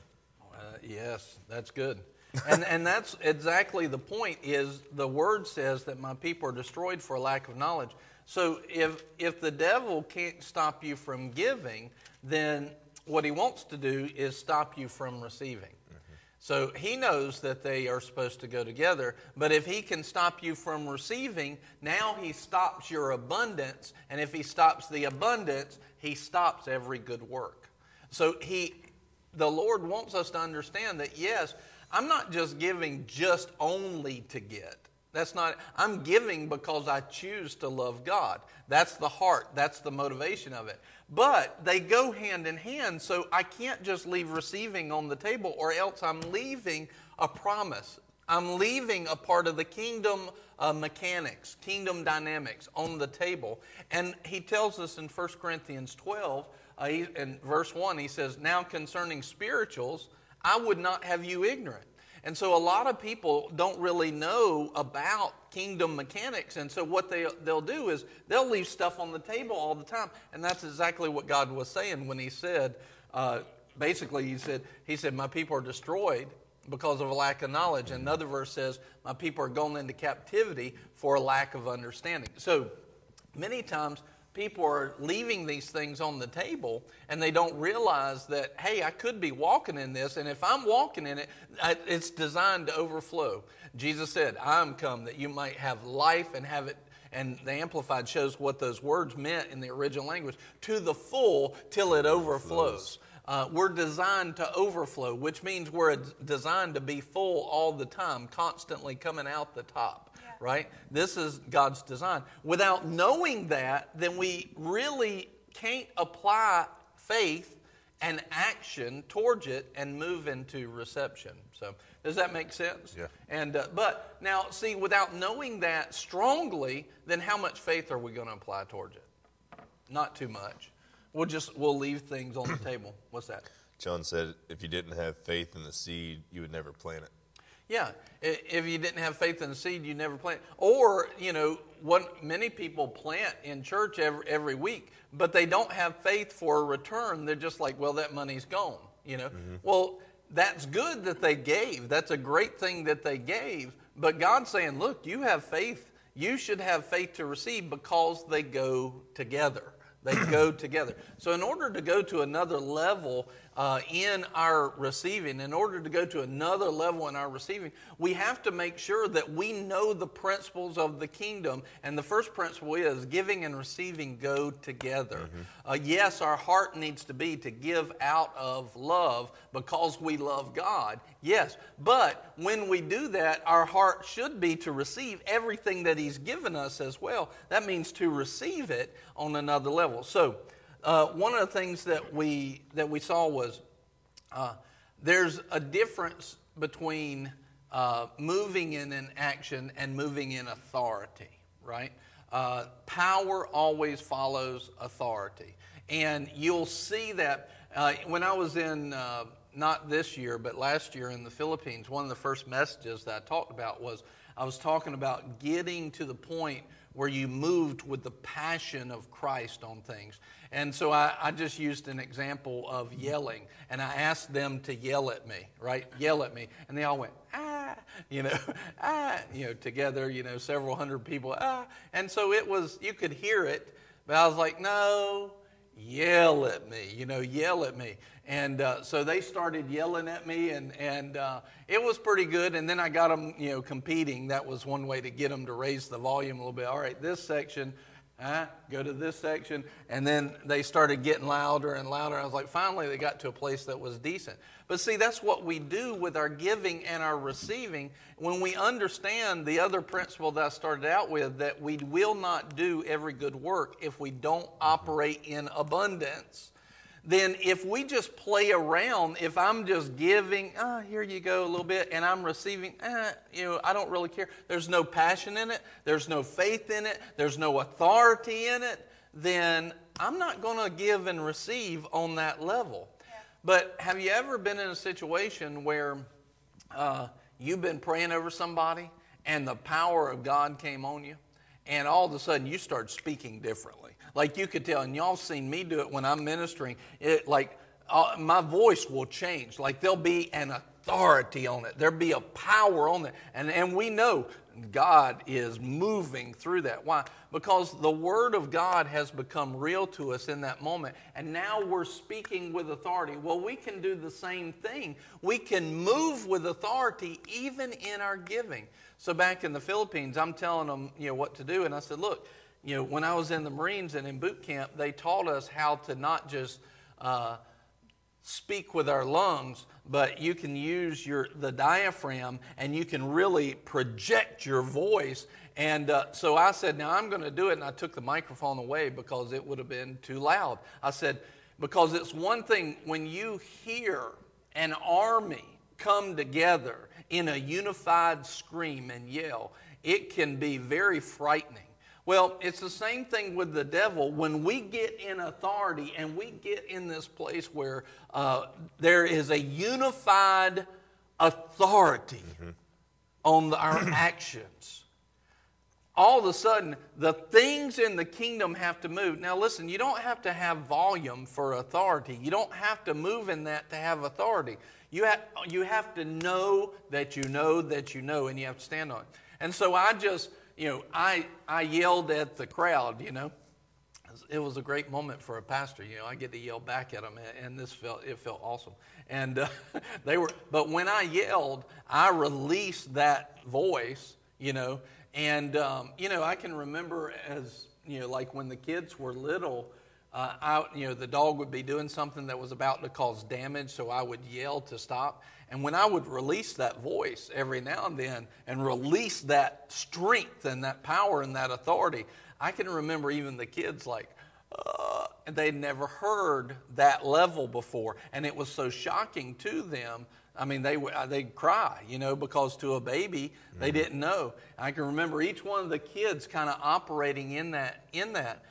Yes, that's good. and, and that's exactly the point is the word says that my people are destroyed for lack of knowledge. So if, if the devil can't stop you from giving, then what he wants to do is stop you from receiving. Mm-hmm. So he knows that they are supposed to go together. But if he can stop you from receiving, now he stops your abundance. And if he stops the abundance, he stops every good work. So he, the Lord wants us to understand that yes, I'm not just giving just only to get. That's not, I'm giving because I choose to love God. That's the heart, that's the motivation of it. But they go hand in hand, so I can't just leave receiving on the table, or else I'm leaving a promise. I'm leaving a part of the kingdom uh, mechanics, kingdom dynamics on the table. And he tells us in 1 Corinthians 12, uh, he, in verse 1, he says, Now concerning spirituals, I would not have you ignorant. And so a lot of people don't really know about kingdom mechanics. And so what they, they'll do is they'll leave stuff on the table all the time. And that's exactly what God was saying when he said, uh, basically, he said, he said, my people are destroyed because of a lack of knowledge. And another verse says, my people are going into captivity for a lack of understanding. So many times people are leaving these things on the table and they don't realize that, hey, I could be walking in this, and if I'm walking in it, it's designed to overflow. Jesus said, I'm come that you might have life and have it. And the Amplified shows what those words meant in the original language to the full till it overflows. Uh, we're designed to overflow, which means we're designed to be full all the time, constantly coming out the top right? This is God's design. Without knowing that, then we really can't apply faith and action towards it and move into reception. So, does that make sense? Yeah. And uh, but now, see, without knowing that strongly, then how much faith are we going to apply towards it? Not too much. We'll just we'll leave things on the table. What's that? John said, if you didn't have faith in the seed, you would never plant it. Yeah, if you didn't have faith in the seed, you never plant. Or, you know, what many people plant in church every, every week, but they don't have faith for a return. They're just like, well, that money's gone, you know. Mm-hmm. Well, that's good that they gave. That's a great thing that they gave. But God's saying, look, you have faith. You should have faith to receive because they go together. They go [clears throat] together. So, in order to go to another level uh, in our receiving, in order to go to another level in our receiving, we have to make sure that we know the principles of the kingdom. And the first principle is giving and receiving go together. Mm-hmm. Uh, yes, our heart needs to be to give out of love because we love God. Yes, but when we do that, our heart should be to receive everything that He's given us as well. That means to receive it on another level. So, uh, one of the things that we that we saw was uh, there's a difference between uh, moving in an action and moving in authority, right? Uh, power always follows authority, and you'll see that uh, when I was in. Uh, not this year, but last year in the Philippines, one of the first messages that I talked about was I was talking about getting to the point where you moved with the passion of Christ on things. And so I, I, just used an example of yelling, and I asked them to yell at me, right? Yell at me. And they all went, ah, you know, [laughs] ah, you know, together, you know, several hundred people, ah. And so it was, you could hear it, but I was like, no, yell at me, you know, yell at me. And uh, so they started yelling at me, and, and uh, it was pretty good. And then I got them, you know, competing. That was one way to get them to raise the volume a little bit. All right, this section, uh, go to this section. And then they started getting louder and louder. I was like, finally, they got to a place that was decent. But see, that's what we do with our giving and our receiving. When we understand the other principle that I started out with, that we will not do every good work if we don't operate in abundance then if we just play around, if I'm just giving, ah, oh, here you go a little bit, and I'm receiving, ah, you know, I don't really care. There's no passion in it. There's no faith in it. There's no authority in it. Then I'm not going to give and receive on that level. Yeah. But have you ever been in a situation where uh, you've been praying over somebody and the power of God came on you, and all of a sudden you start speaking differently? Like you could tell, and y'all seen me do it when I'm ministering. It like uh, my voice will change. Like there'll be an authority on it. There'll be a power on it, and and we know God is moving through that. Why? Because the Word of God has become real to us in that moment, and now we're speaking with authority. Well, we can do the same thing. We can move with authority even in our giving. So back in the Philippines, I'm telling them, you know, what to do, and I said, look you know, when I was in the Marines and in boot camp, they taught us how to not just uh, speak with our lungs, but you can use your the diaphragm and you can really project your voice. And uh, so I said, now I'm going to do it, and I took the microphone away because it would have been too loud. I said, because it's one thing when you hear an army come together in a unified scream and yell, it can be very frightening. Well, it's the same thing with the devil. When we get in authority and we get in this place where uh, there is a unified authority on the, our [clears throat] actions, all of a sudden the things in the kingdom have to move. Now, listen, you don't have to have volume for authority, you don't have to move in that to have authority. You have, you have to know that you know that you know, and you have to stand on it. And so I just you know, I, I yelled at the crowd, you know. It was a great moment for a pastor, you know. I get to yell back at them, and this felt it felt awesome. And uh, [laughs] they were, but when I yelled, I released that voice, you know. And um, you know, I can remember as you know, like when the kids were little, uh, I, you know, the dog would be doing something that was about to cause damage, so I would yell to stop. And when I would release that voice every now and then and release that strength and that power and that authority, I can remember even the kids like, uh, they'd never heard that level before. And it was so shocking to them. I mean, they, uh, they'd cry, you know, because to a baby, they mm-hmm. didn't know. I can remember each one of the kids kind of operating in that, in that.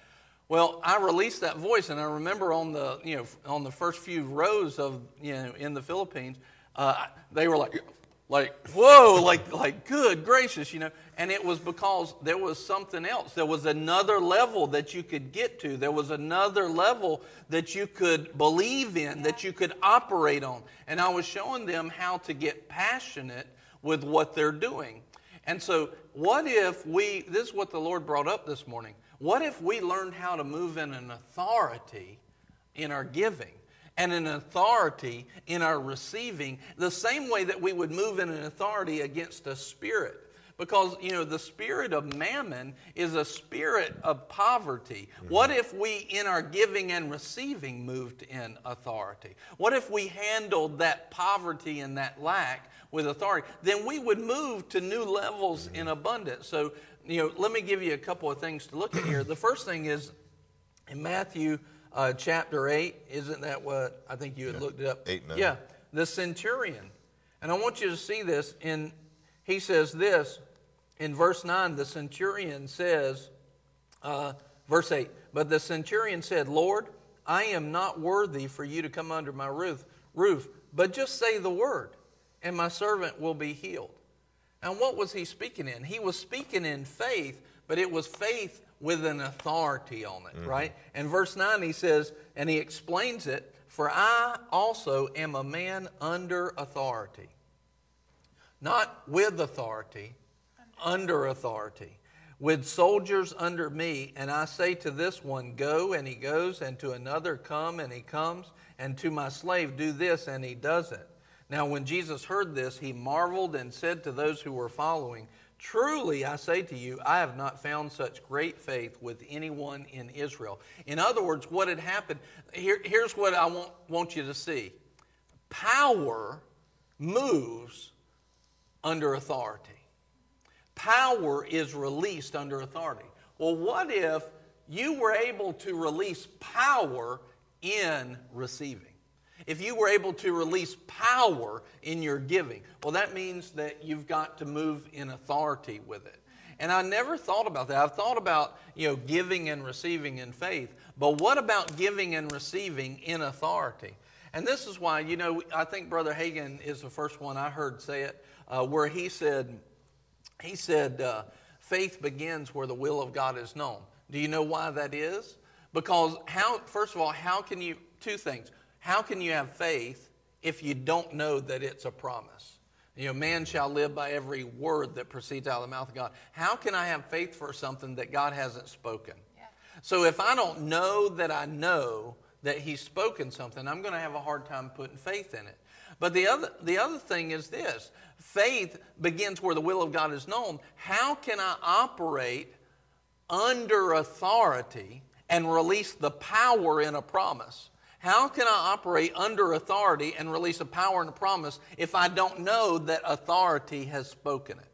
Well, I released that voice, and I remember on the, you know, on the first few rows of, you know, in the Philippines, uh, they were like, like, whoa, like, like, good gracious, you know. And it was because there was something else. There was another level that you could get to. There was another level that you could believe in, that you could operate on. And I was showing them how to get passionate with what they're doing. And so, what if we, this is what the Lord brought up this morning. What if we learned how to move in an authority in our giving? And an authority in our receiving, the same way that we would move in an authority against a spirit. Because, you know, the spirit of mammon is a spirit of poverty. Mm-hmm. What if we, in our giving and receiving, moved in authority? What if we handled that poverty and that lack with authority? Then we would move to new levels mm-hmm. in abundance. So, you know, let me give you a couple of things to look at here. The first thing is in Matthew uh, chapter 8. Isn't that what I think you had yeah. looked it up? 8 9. Yeah, the centurion. And I want you to see this. In, he says this in verse 9 the centurion says, uh, verse 8, but the centurion said, Lord, I am not worthy for you to come under my roof, roof, but just say the word, and my servant will be healed. And what was he speaking in? He was speaking in faith, but it was faith with an authority on it, mm-hmm. right? And verse 9, he says, and he explains it, for I also am a man under authority. Not with authority, under authority. With soldiers under me, and I say to this one, Go, and he goes, and to another, Come, and he comes, and to my slave, Do this, and he does it. Now, when Jesus heard this, he marveled and said to those who were following, Truly, I say to you, I have not found such great faith with anyone in Israel. In other words, what had happened, here, here's what I want, want you to see power moves under authority, power is released under authority. Well, what if you were able to release power in receiving? If you were able to release power in your giving, well, that means that you've got to move in authority with it. And I never thought about that. I've thought about, you know, giving and receiving in faith, but what about giving and receiving in authority? And this is why, you know, I think Brother Hagin is the first one I heard say it, uh, where he said, he said, uh, faith begins where the will of God is known. Do you know why that is? Because how, first of all, how can you, two things. How can you have faith if you don't know that it's a promise? You know, man shall live by every word that proceeds out of the mouth of God. How can I have faith for something that God hasn't spoken? Yeah. So if I don't know that I know that He's spoken something, I'm going to have a hard time putting faith in it. But the other, the other thing is this faith begins where the will of God is known. How can I operate under authority and release the power in a promise? How can I operate under authority and release a power and a promise if I don't know that authority has spoken it?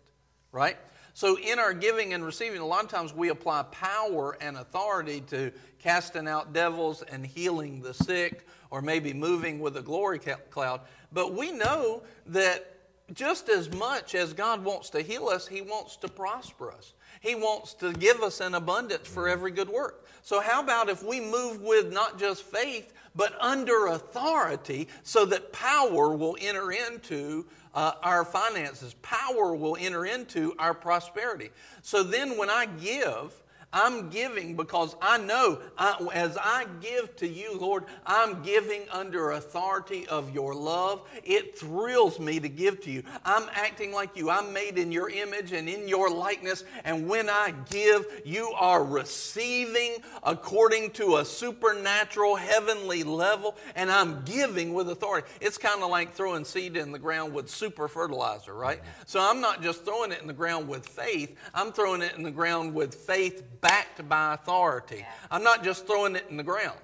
Right? So, in our giving and receiving, a lot of times we apply power and authority to casting out devils and healing the sick or maybe moving with a glory cloud. But we know that just as much as God wants to heal us, He wants to prosper us. He wants to give us an abundance for every good work. So, how about if we move with not just faith, but under authority so that power will enter into uh, our finances? Power will enter into our prosperity. So then, when I give, I'm giving because I know I, as I give to you, Lord, I'm giving under authority of your love. It thrills me to give to you. I'm acting like you. I'm made in your image and in your likeness. And when I give, you are receiving according to a supernatural heavenly level. And I'm giving with authority. It's kind of like throwing seed in the ground with super fertilizer, right? So I'm not just throwing it in the ground with faith, I'm throwing it in the ground with faith backed by authority. Yeah. I'm not just throwing it in the ground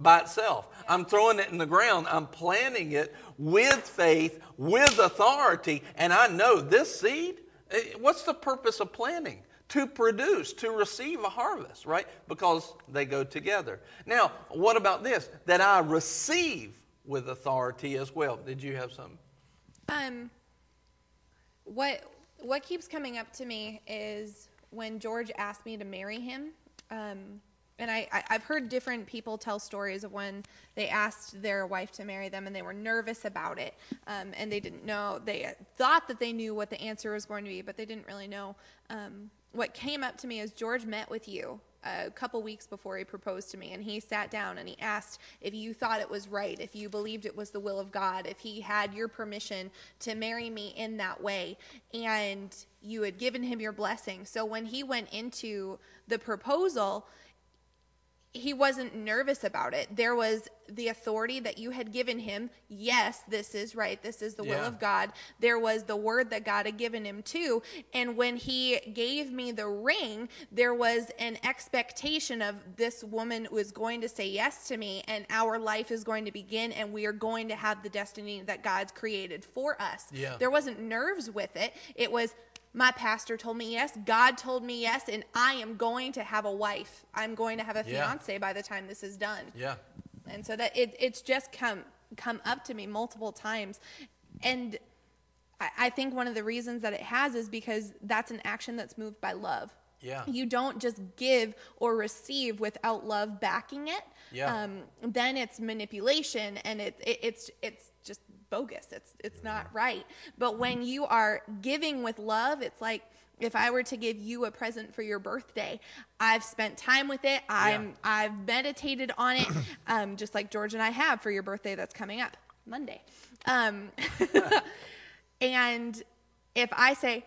by itself. Yeah. I'm throwing it in the ground. I'm planting it with faith, with authority, and I know this seed, eh, what's the purpose of planting? To produce, to receive a harvest, right? Because they go together. Now, what about this? That I receive with authority as well. Did you have something? Um, what what keeps coming up to me is when George asked me to marry him, um, and I, I, have heard different people tell stories of when they asked their wife to marry them and they were nervous about it um, and they didn't know, they thought that they knew what the answer was going to be, but they didn't really know. Um, what came up to me is George met with you a couple weeks before he proposed to me and he sat down and he asked if you thought it was right if you believed it was the will of god if he had your permission to marry me in that way and you had given him your blessing. So when he went into the proposal he wasn't nervous about it. There was the authority that you had given him. Yes, this is right. This is the yeah. will of God. There was the word that God had given him too. And when he gave me the ring, there was an expectation of this woman was going to say yes to me and our life is going to begin and we are going to have the destiny that God's created for us. Yeah. There wasn't nerves with it. It was my pastor told me yes, God told me yes, and I am going to have a wife. I'm going to have a yeah. fiance by the time this is done. Yeah. And so that it, it's just come come up to me multiple times. And I, I think one of the reasons that it has is because that's an action that's moved by love. Yeah. You don't just give or receive without love backing it. Yeah. Um, then it's manipulation and it, it, it's it's bogus. It's it's not right. But when you are giving with love, it's like if I were to give you a present for your birthday, I've spent time with it. I'm yeah. I've meditated on it, [clears throat] um, just like George and I have for your birthday that's coming up Monday. Um, [laughs] [laughs] and if I say,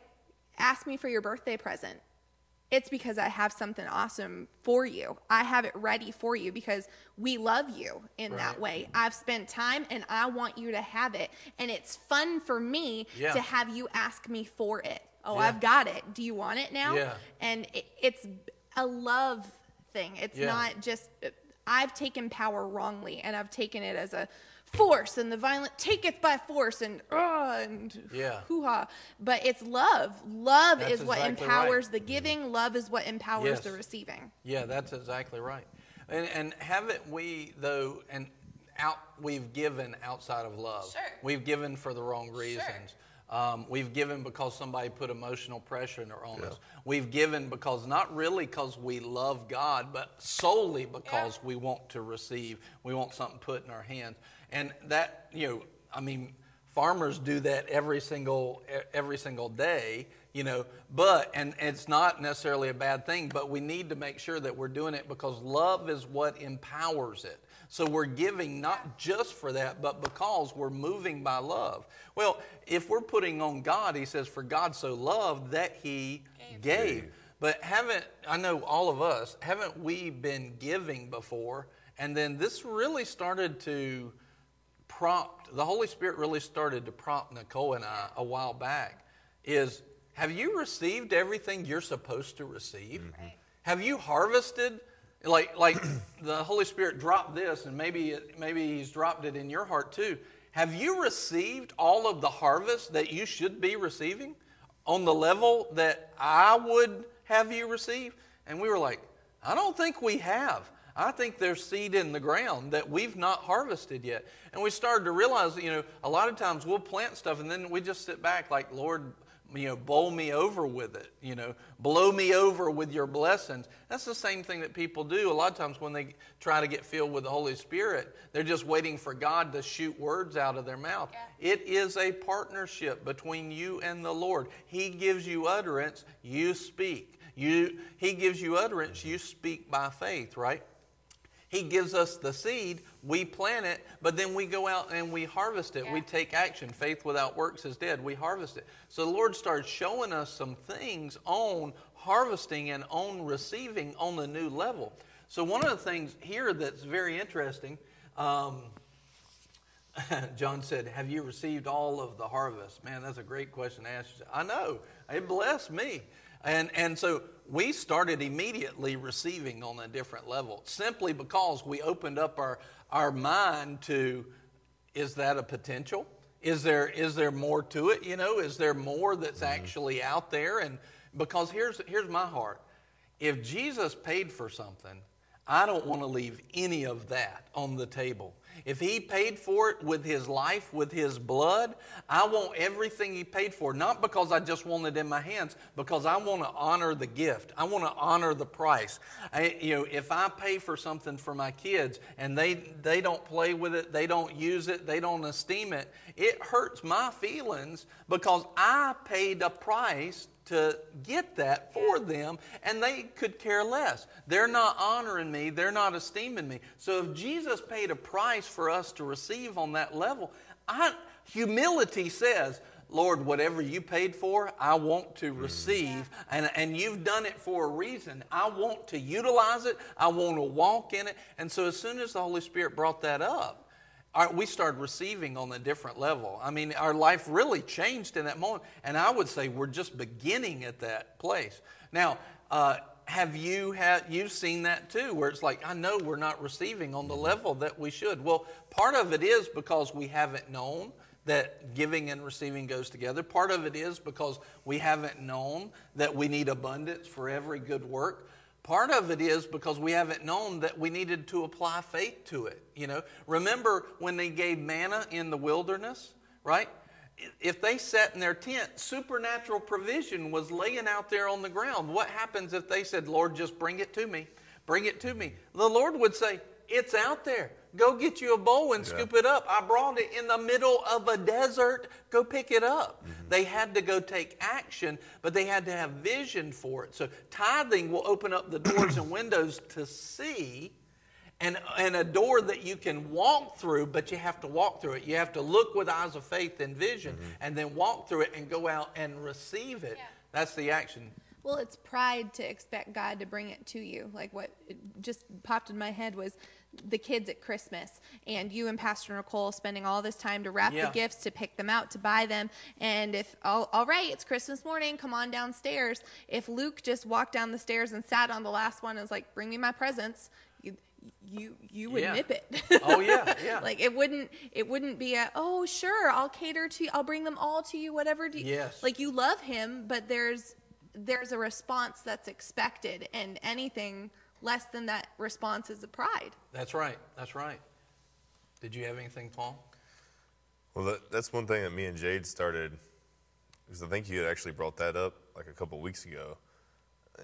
ask me for your birthday present, it's because I have something awesome for you. I have it ready for you because we love you in right. that way. I've spent time and I want you to have it. And it's fun for me yeah. to have you ask me for it. Oh, yeah. I've got it. Do you want it now? Yeah. And it, it's a love thing. It's not just, I've taken power wrongly and I've taken it as a, force and the violent taketh by force and uh, and yeah. hoo-ha. But it's love. Love that's is what exactly empowers right. the giving. Love is what empowers yes. the receiving. Yeah, that's exactly right. And, and haven't we though? And out we've given outside of love. Sure. We've given for the wrong reasons. Sure. Um, we've given because somebody put emotional pressure on yeah. us. We've given because not really because we love God, but solely because yeah. we want to receive. We want something put in our hands. And that, you know, I mean, farmers do that every single every single day you know but and it's not necessarily a bad thing but we need to make sure that we're doing it because love is what empowers it. So we're giving not just for that but because we're moving by love. Well if we're putting on god he says for god so loved that he gave, gave. but haven't i know all of us haven't we been giving before? And then this really started to prompt, the Holy Spirit really started to prompt Nicole and I a while back is have you received everything you're supposed to receive? Mm-hmm. Have you harvested Like, like the Holy Spirit dropped this, and maybe, it, maybe He's dropped it in your heart too. Have you received all of the harvest that you should be receiving on the level that I would have you receive? And we were like, I don't think we have. I think there's seed in the ground that we've not harvested yet. And we started to realize, you know, a lot of times we'll plant stuff and then we just sit back like, Lord, you know, bowl me over with it, you know, blow me over with your blessings. That's the same thing that people do. A lot of times when they try to get filled with the Holy Spirit, they're just waiting for God to shoot words out of their mouth. Yeah. It is a partnership between you and the Lord. He gives you utterance, you speak. You, he gives you utterance, you speak by faith, right? He gives us the seed, we plant it, but then we go out and we harvest it. We take action. Faith without works is dead. We harvest it. So the Lord started showing us some things on harvesting and on receiving on the new level. So one of the things here that's very interesting, um, [laughs] John said, Have you received all of the harvest? Man, that's a great question to ask. I know. It blessed me. And, and so we started immediately receiving on a different level simply because we opened up our, our mind to is that a potential? Is there, is there more to it? You know, is there more that's mm-hmm. actually out there? And because here's, here's my heart if Jesus paid for something, I don't want to leave any of that on the table. If he paid for it with his life, with his blood, I want everything he paid for, not because I just want it in my hands, because I want to honor the gift. I want to honor the price. I, you know, if I pay for something for my kids and they, they don't play with it, they don't use it, they don't esteem it, it hurts my feelings because I paid a price to get that for them, and they could care less. They're not honoring me, they're not esteeming me. So if Jesus paid a price for us to receive on that level, I, humility says, Lord, whatever you paid for, I want to mm. receive, and, and you've done it for a reason. I want to utilize it, I want to walk in it. And so, as soon as the Holy Spirit brought that up, our, we started receiving on a different level. I mean, our life really changed in that moment. And I would say we're just beginning at that place. Now, uh, have you had you've seen that too, where it's like I know we're not receiving on the level that we should. Well, part of it is because we haven't known that giving and receiving goes together. Part of it is because we haven't known that we need abundance for every good work. Part of it is because we haven't known that we needed to apply faith to it. You know, remember when they gave manna in the wilderness, right? If they sat in their tent, supernatural provision was laying out there on the ground. What happens if they said, Lord, just bring it to me? Bring it to me. The Lord would say, It's out there. Go get you a bowl and scoop it up. I brought it in the middle of a desert. Go pick it up. Mm-hmm. They had to go take action, but they had to have vision for it. So tithing will open up the doors and [clears throat] windows to see and, and a door that you can walk through, but you have to walk through it. You have to look with eyes of faith and vision mm-hmm. and then walk through it and go out and receive it. Yeah. That's the action. Well, it's pride to expect God to bring it to you. Like what just popped in my head was the kids at Christmas and you and Pastor Nicole spending all this time to wrap Yeah. the gifts, to pick them out, to buy them. And if, all, all right, it's Christmas morning, come on downstairs. If Luke just walked down the stairs and sat on the last one and was like, bring me my presents, you, you, you would Yeah. nip it. Oh, yeah, yeah. [laughs] like it wouldn't, it wouldn't be a, oh, sure, I'll cater to you. I'll bring them all to you, whatever. Do you, Yes. Like you love him, but there's, there's a response that's expected, and anything less than that response is a pride. That's right. That's right. Did you have anything, Paul? Well, that, that's one thing that me and Jade started, because I think you had actually brought that up like a couple weeks ago.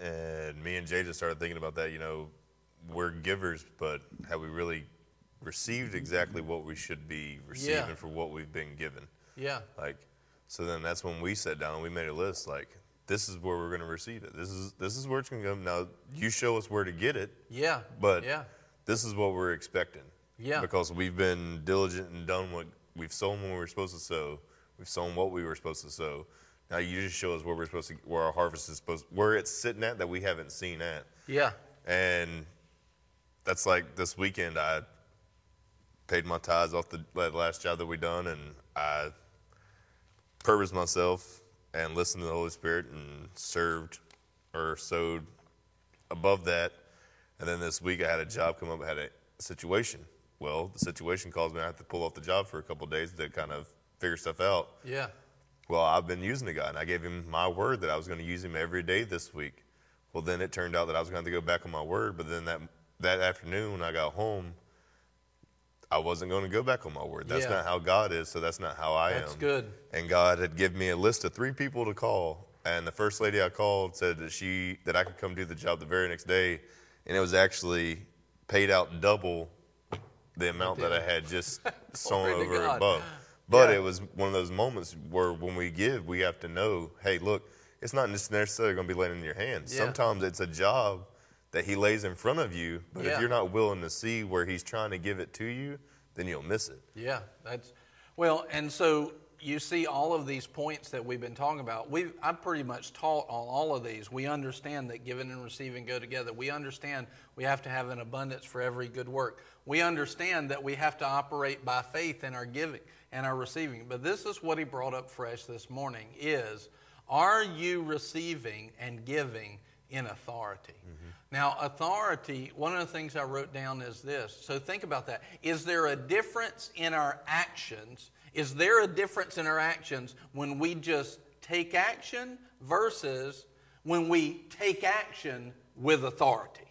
And me and Jade just started thinking about that. You know, we're givers, but have we really received exactly what we should be receiving Yeah. for what we've been given? Yeah. Like, so then that's when we sat down and we made a list. Like, this is where we're going to receive it. This is this is where it's going to come. Now, you show us where to get it, Yeah. but yeah. this is what we're expecting. Yeah. Because we've been diligent and done what we've sown when we were supposed to sow. We've sown what we were supposed to sow. Now you just show us where we're supposed to, where our harvest is supposed, where it's sitting at that we haven't seen at. Yeah. And that's like this weekend. I paid my tithes off the last job that we done, and I purposed myself and listened to the Holy Spirit and served or sowed above that. And then this week I had a job come up, I had a situation. Well, the situation caused me to have to pull off the job for a couple of days to kind of figure stuff out. Yeah. Well, I've been using the guy, and I gave him my word that I was going to use him every day this week. Well, then it turned out that I was going to have to go back on my word. But then that that afternoon when I got home, I wasn't going to go back on my word. That's Yeah. not how God is, so that's not how I That's am. That's good. And God had given me a list of three people to call, and the first lady I called said that she that I could come do the job the very next day, and it was actually paid out double the amount that I had just [laughs] sown over God. above. But Yeah. it was one of those moments where when we give, we have to know, hey, look, it's not just necessarily going to be laying in your hands. Yeah. Sometimes it's a job that he lays in front of you, but Yeah. if you're not willing to see where he's trying to give it to you, then you'll miss it. Yeah, that's well, and so you see all of these points that we've been talking about. We I've pretty much taught on all of these. We understand that giving and receiving go together. We understand we have to have an abundance for every good work. We understand that we have to operate by faith in our giving and our receiving. But this is what he brought up fresh this morning is are you receiving and giving in authority? Mm-hmm. Now, authority, one of the things I wrote down is this. So think about that. Is there a difference in our actions? Is there a difference in our actions when we just take action versus when we take action with authority?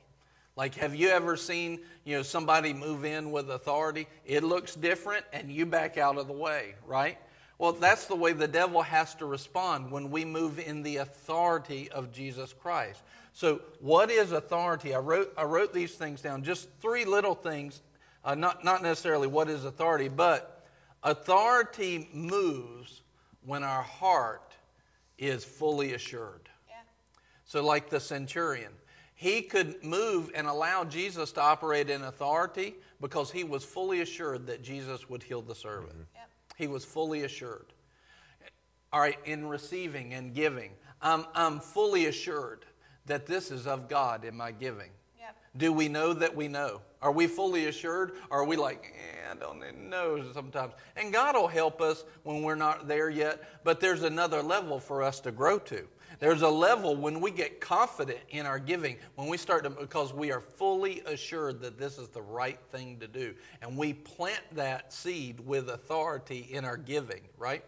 Like, have you ever seen, you know, somebody move in with authority? It looks different and you back out of the way, right? Well, that's the way the devil has to respond when we move in the authority of Jesus Christ. So, what is authority? I wrote, I wrote these things down, just three little things, uh, not, not necessarily what is authority, but authority moves when our heart is fully assured. Yeah. So, like the centurion, he could move and allow Jesus to operate in authority because he was fully assured that Jesus would heal the servant. Yep. He was fully assured. All right, in receiving and giving, I'm, I'm fully assured that this is of God in my giving. Yep. Do we know that we know? Are we fully assured? Or are we like, eh, I don't know sometimes? And God will help us when we're not there yet, but there's another level for us to grow to. There's a level when we get confident in our giving, when we start to, because we are fully assured that this is the right thing to do. And we plant that seed with authority in our giving, right?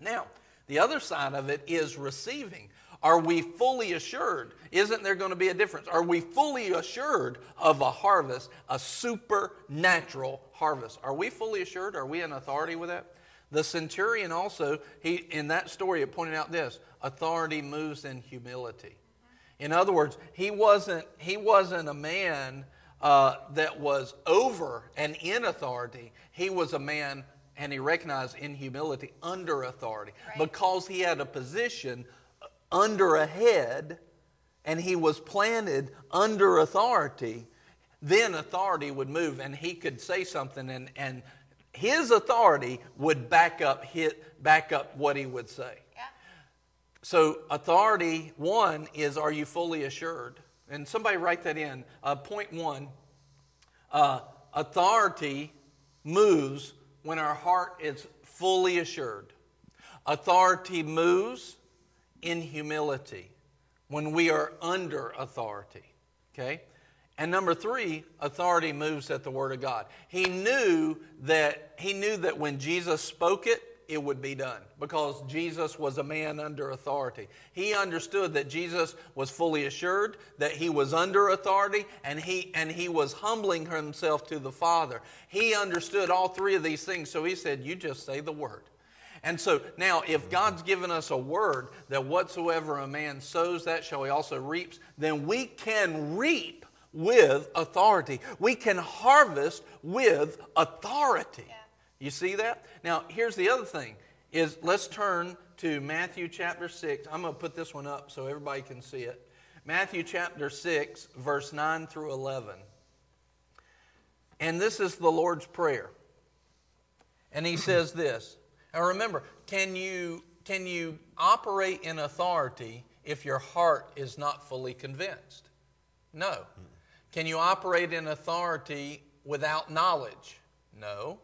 Now, the other side of it is receiving. Are we fully assured? Isn't there going to be a difference? Are we fully assured of a harvest, a supernatural harvest? Are we fully assured? Are we in authority with that? The centurion also, he in that story, it pointed out this: authority moves in humility. In other words, he wasn't he wasn't a man uh, that was over and in authority. He was a man, and he recognized in humility under authority Right. because he had a position under a head, and he was planted under authority. Then authority would move, and he could say something, and and his authority would back up hit back up what he would say. Yeah. So, authority one is are you fully assured? And somebody write that in. Uh, point one uh, authority moves when our heart is fully assured. Authority moves in humility when we are under authority. Okay? And number three, authority moves at the word of God. He knew that he knew that when Jesus spoke it, it would be done because Jesus was a man under authority. He understood that Jesus was fully assured that he was under authority and he and he was humbling himself to the Father. He understood all three of these things, so he said, "You just say the word." And so now, if God's given us a word that whatsoever a man sows, that shall he also reaps, then we can reap with authority. We can harvest with authority. You see that? Now, here's the other thing is let's turn to Matthew chapter 6. I'm going to put this one up so everybody can see it. Matthew chapter 6, verse 9 through 11. And this is the Lord's Prayer. And he says this. Now remember, can you, can you operate in authority if your heart is not fully convinced? No. Can you operate in authority without knowledge? No.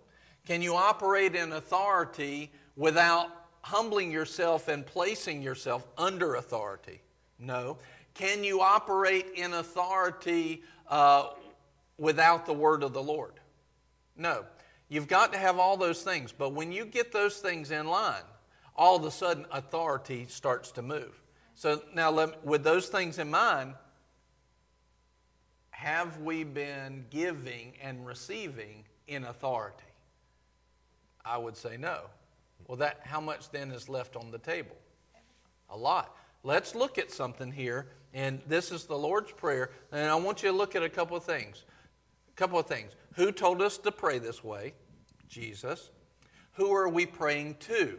Can you operate in authority without humbling yourself and placing yourself under authority? No. Can you operate in authority uh, without the word of the Lord? No. You've got to have all those things, but when you get those things in line, all of a sudden authority starts to move. So now, let, with those things in mind, have we been giving and receiving in authority? I would say no. Well, that how much then is left on the table? A lot. Let's look at something here, and this is the Lord's prayer, and I want you to look at a couple of things. A couple of things. Who told us to pray this way? Jesus. Who are we praying to?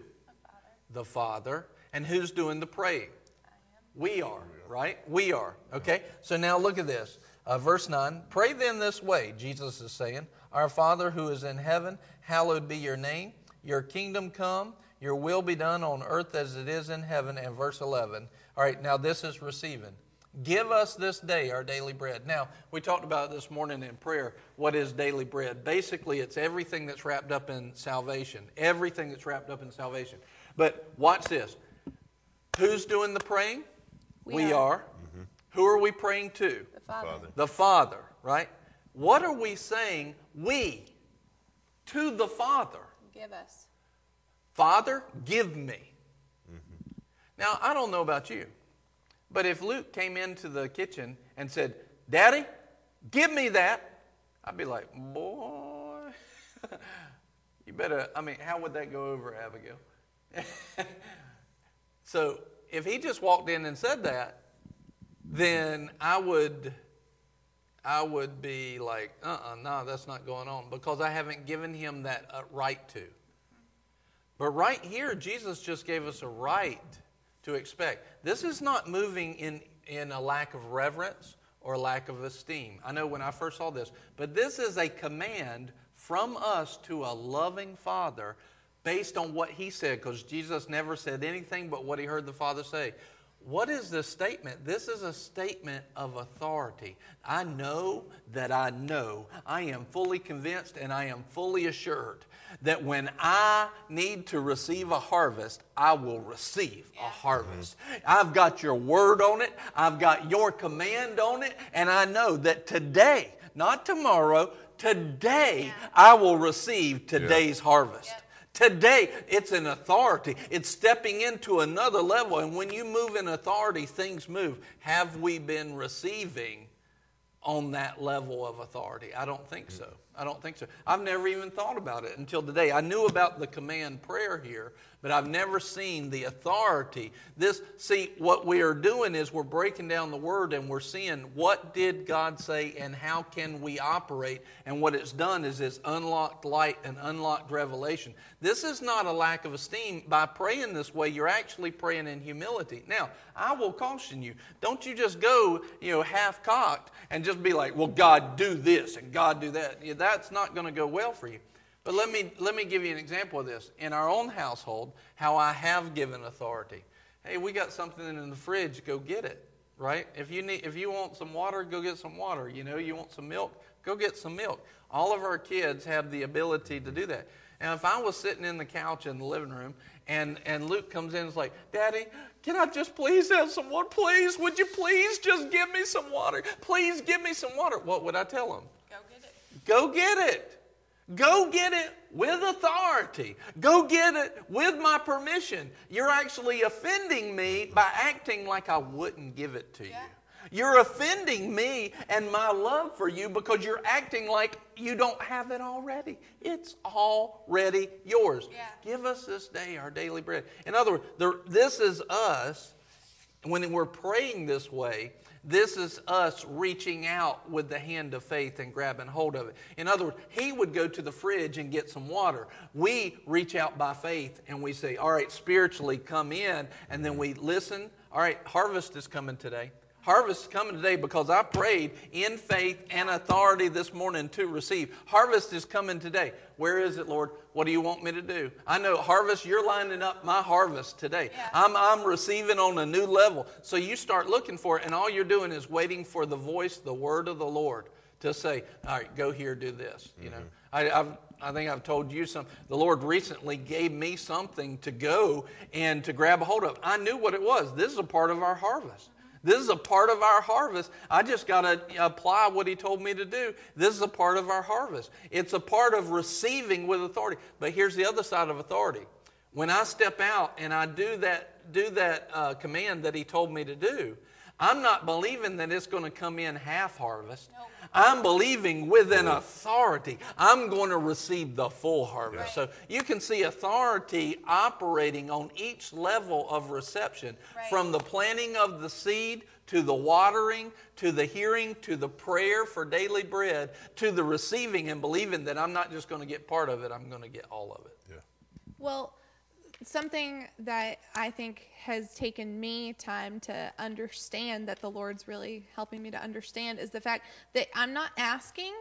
The Father. And who's doing the praying? We are, right? We are. Okay? So now look at this. Uh, verse 9 Pray then this way, Jesus is saying, Our Father who is in heaven, hallowed be your name. Your kingdom come, your will be done on earth as it is in heaven. And verse 11. All right, now this is receiving. Give us this day our daily bread. Now, we talked about this morning in prayer. What is daily bread? Basically, it's everything that's wrapped up in salvation. Everything that's wrapped up in salvation. But watch this. Who's doing the praying? We We, are. are. Mm-hmm. Who are we praying to? The Father. Father. The Father, right? What are we saying? We to the Father. Give us. Father, give me. Mm-hmm. Now, I don't know about you, but if Luke came into the kitchen and said, Daddy, give me that, I'd be like, Boy, [laughs] you better, I mean, how would that go over, Abigail? [laughs] so if he just walked in and said that, then I would. I would be like, uh uh no, that's not going on because I haven't given him that uh, right to. But right here, Jesus just gave us a right to expect. This is not moving in, in a lack of reverence or lack of esteem. I know when I first saw this, but this is a command from us to a loving Father based on what He said, because Jesus never said anything but what He heard the Father say. What is this statement? This is a statement of authority. I know that I know. I am fully convinced and I am fully assured that when I need to receive a harvest, I will receive a harvest. I've got your word on it, I've got your command on it, and I know that today, not tomorrow, today, I will receive today's harvest. Today, it's an authority. It's stepping into another level. And when you move in authority, things move. Have we been receiving on that level of authority? I don't think mm. so. I don't think so. I've never even thought about it until today. I knew about the command prayer here, but I've never seen the authority. This see what we are doing is we're breaking down the word and we're seeing what did God say and how can we operate and what it's done is it's unlocked light and unlocked revelation. This is not a lack of esteem. By praying this way, you're actually praying in humility. Now, I will caution you. Don't you just go, you know, half cocked and just be like, "Well, God do this and God do that." That's not going to go well for you. But let me let me give you an example of this. In our own household, how I have given authority. Hey, we got something in the fridge, go get it. Right? If you need if you want some water, go get some water. You know, you want some milk, go get some milk. All of our kids have the ability to do that. And if I was sitting in the couch in the living room and, and Luke comes in and is like, Daddy, can I just please have some water? Please, would you please just give me some water? Please give me some water. What would I tell him? Go get it. Go get it. Go get it with authority. Go get it with my permission. You're actually offending me by acting like I wouldn't give it to you. You're offending me and my love for you because you're acting like you don't have it already. It's already yours. Yeah. Give us this day our daily bread. In other words, the, this is us when we're praying this way, this is us reaching out with the hand of faith and grabbing hold of it. In other words, he would go to the fridge and get some water. We reach out by faith and we say, All right, spiritually come in, and then we listen. All right, harvest is coming today. Harvest is coming today because I prayed in faith and authority this morning to receive. Harvest is coming today. Where is it, Lord? What do you want me to do? I know, harvest, you're lining up my harvest today. Yeah. I'm, I'm receiving on a new level. So you start looking for it, and all you're doing is waiting for the voice, the word of the Lord to say, All right, go here, do this. You know, mm-hmm. I, I've, I think I've told you some. The Lord recently gave me something to go and to grab a hold of. I knew what it was. This is a part of our harvest. This is a part of our harvest. I just got to apply what he told me to do. This is a part of our harvest. It's a part of receiving with authority. But here's the other side of authority. When I step out and I do that, do that uh, command that he told me to do, I'm not believing that it's going to come in half harvest. I'm believing with an authority. I'm going to receive the full harvest. So you can see authority operating on each level of reception Right. from the planting of the seed to the watering to the hearing to the prayer for daily bread to the receiving and believing that I'm not just going to get part of it, I'm going to get all of it. Yeah. Well, something that I think has taken me time to understand that the Lord's really helping me to understand is the fact that I'm not asking.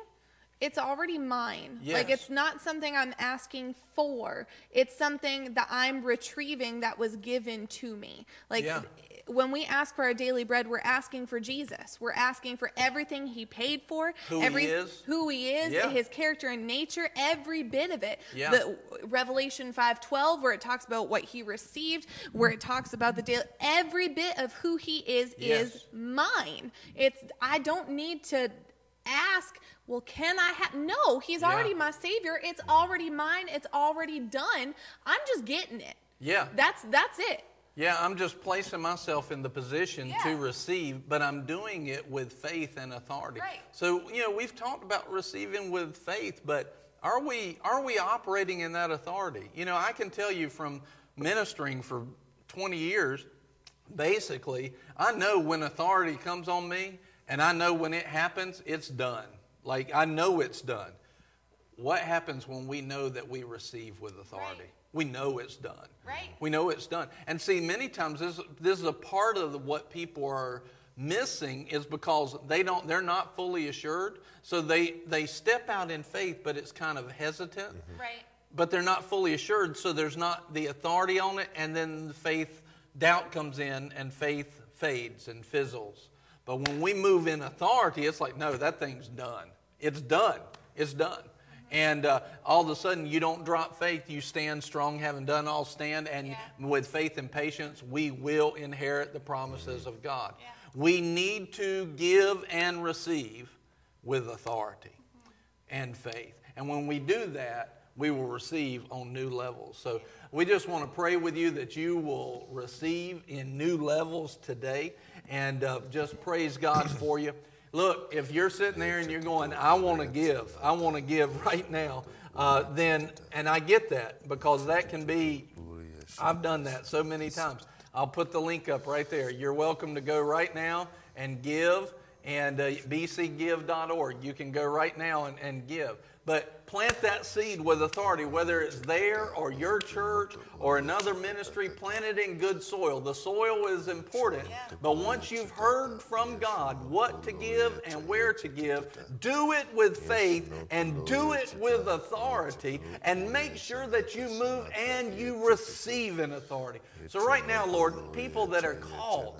It's already mine. Like it's not something I'm asking for. It's something that I'm retrieving that was given to me. Like Yeah. When we ask for our daily bread, we're asking for Jesus. We're asking for everything he paid for, Who he every, is. who he is, Yeah. his character and nature, every bit of it. Yeah. The Revelation 5:12 where it talks about what he received, where it talks about the daily every bit of who he is Yes. is mine. It's I don't need to ask, well can I have No, he's Yeah. already my savior. It's already mine. It's already done. I'm just getting it. Yeah. That's that's it. Yeah, I'm just placing myself in the position Yeah. to receive, but I'm doing it with faith and authority. Right. So, you know, we've talked about receiving with faith, but are we are we operating in that authority? You know, I can tell you from ministering for 20 years, basically, I know when authority comes on me and I know when it happens, it's done. Like I know it's done. What happens when we know that we receive with authority? Right. We know it's done. Right. We know it's done. And see, many times this, this is a part of what people are missing is because they don't they're not fully assured. So they they step out in faith, but it's kind of hesitant. Mm-hmm. Right. But they're not fully assured, so there's not the authority on it, and then the faith doubt comes in and faith fades and fizzles. But when we move in authority, it's like, no, that thing's done. It's done. It's done. And uh, all of a sudden, you don't drop faith. You stand strong, having done all stand. And Yeah. with faith and patience, we will inherit the promises of God. Yeah. We need to give and receive with authority and faith. And when we do that, we will receive on new levels. So we just want to pray with you that you will receive in new levels today and uh, just praise God for you. Look, if you're sitting there and you're going, I want to give, I want to give [laughs] right now, uh, then, and I get that because that can be I've done that so many times. I'll put the link up right there. You're welcome to go right now and give, and uh, bcgive.org. You can go right now and, and give. But plant that seed with authority, whether it's there or your church or another ministry, plant it in good soil. The soil is important, but once you've heard from God what to give and where to give, do it with faith and do it with authority and make sure that you move and you receive in authority. So, right now, Lord, people that are called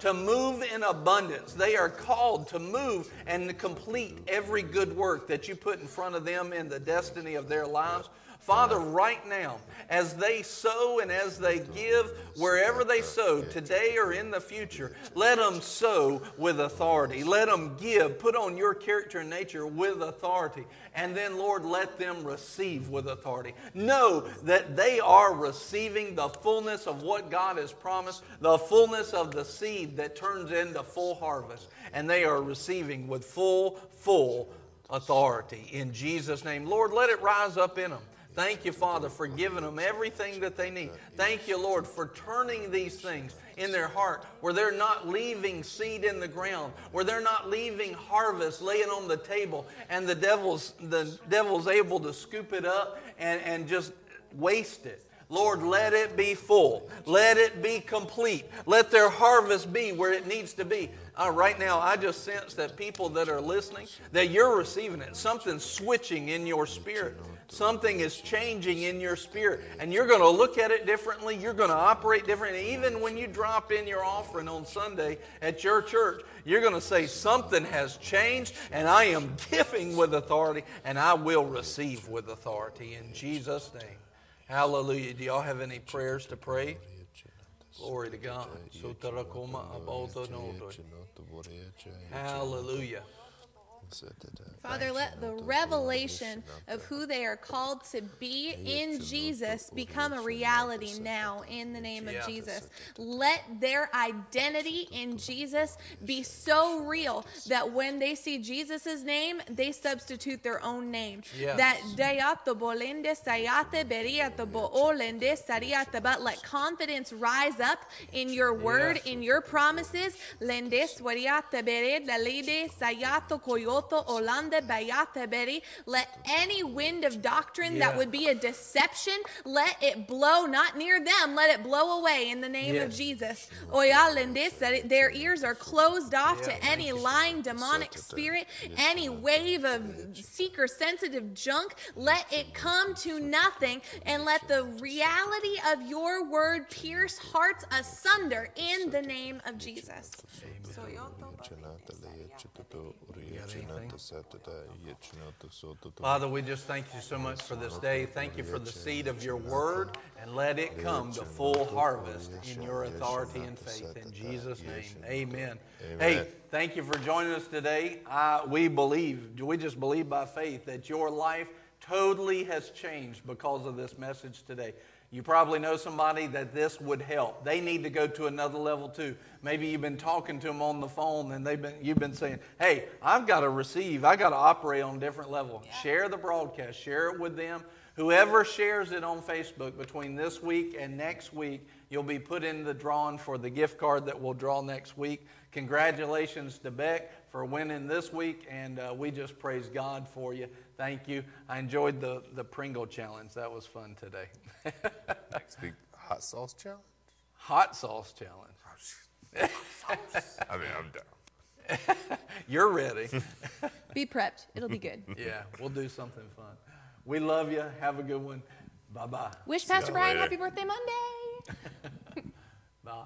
to move in abundance. They are called to move and to complete every good work that you put in front of them in the destiny of their lives. Father, right now, as they sow and as they give, wherever they sow, today or in the future, let them sow with authority. Let them give, put on your character and nature with authority. And then, Lord, let them receive with authority. Know that they are receiving the fullness of what God has promised, the fullness of the seed that turns into full harvest. And they are receiving with full, full authority. In Jesus' name, Lord, let it rise up in them. Thank you, Father, for giving them everything that they need. Thank you, Lord, for turning these things in their heart where they're not leaving seed in the ground, where they're not leaving harvest laying on the table, and the devil's the devil's able to scoop it up and, and just waste it. Lord, let it be full. Let it be complete. Let their harvest be where it needs to be. Uh, right now, I just sense that people that are listening, that you're receiving it. Something's switching in your spirit. Something is changing in your spirit. And you're going to look at it differently. You're going to operate differently. Even when you drop in your offering on Sunday at your church, you're going to say, Something has changed, and I am giving with authority, and I will receive with authority in Jesus' name. Hallelujah. Do y'all have any prayers to pray? Glory to God. Hallelujah. Father, let the revelation of who they are called to be in Jesus become a reality now in the name of Jesus. Let their identity in Jesus be so real that when they see Jesus' name, they substitute their own name. Yes. That dayato bolende sayate beriato boolende sariata, but let confidence rise up in your word, in your promises. Lende swariata bered la lede sayato koyoto olande bayate beri. Let any wind of doctrine Yeah. that would be a deception, let it blow not near them, let it blow away in the name of. Jesus. Oyalende sari- Their ears are closed off Yeah, to any lying demonic spirit, any wave of seeker sensitive junk, let it come to nothing and let the reality of your word pierce hearts asunder in the name of Jesus. Father, we just thank you so much for this day. Thank you for the seed of your word, and let it come to full harvest in your authority and faith. In Jesus' name, amen. Hey, thank you for joining us today. Uh, we believe, we just believe by faith that your life totally has changed because of this message today. You probably know somebody that this would help. They need to go to another level too. Maybe you've been talking to them on the phone and they've been, you've been saying, hey, I've got to receive, I've got to operate on a different level. Share the broadcast, share it with them. Whoever shares it on Facebook between this week and next week, you'll be put in the drawing for the gift card that we'll draw next week. Congratulations to Beck for winning this week, and uh, we just praise God for you. Thank you. I enjoyed the, the Pringle challenge. That was fun today. [laughs] Next week, hot sauce challenge. Hot sauce challenge. Oh, hot sauce. I mean, I'm down. [laughs] You're ready. [laughs] Be prepped, it'll be good. yeah, we'll do something fun. We love you. Have a good one. Bye bye. Wish Pastor Brian later. happy birthday Monday. Bye.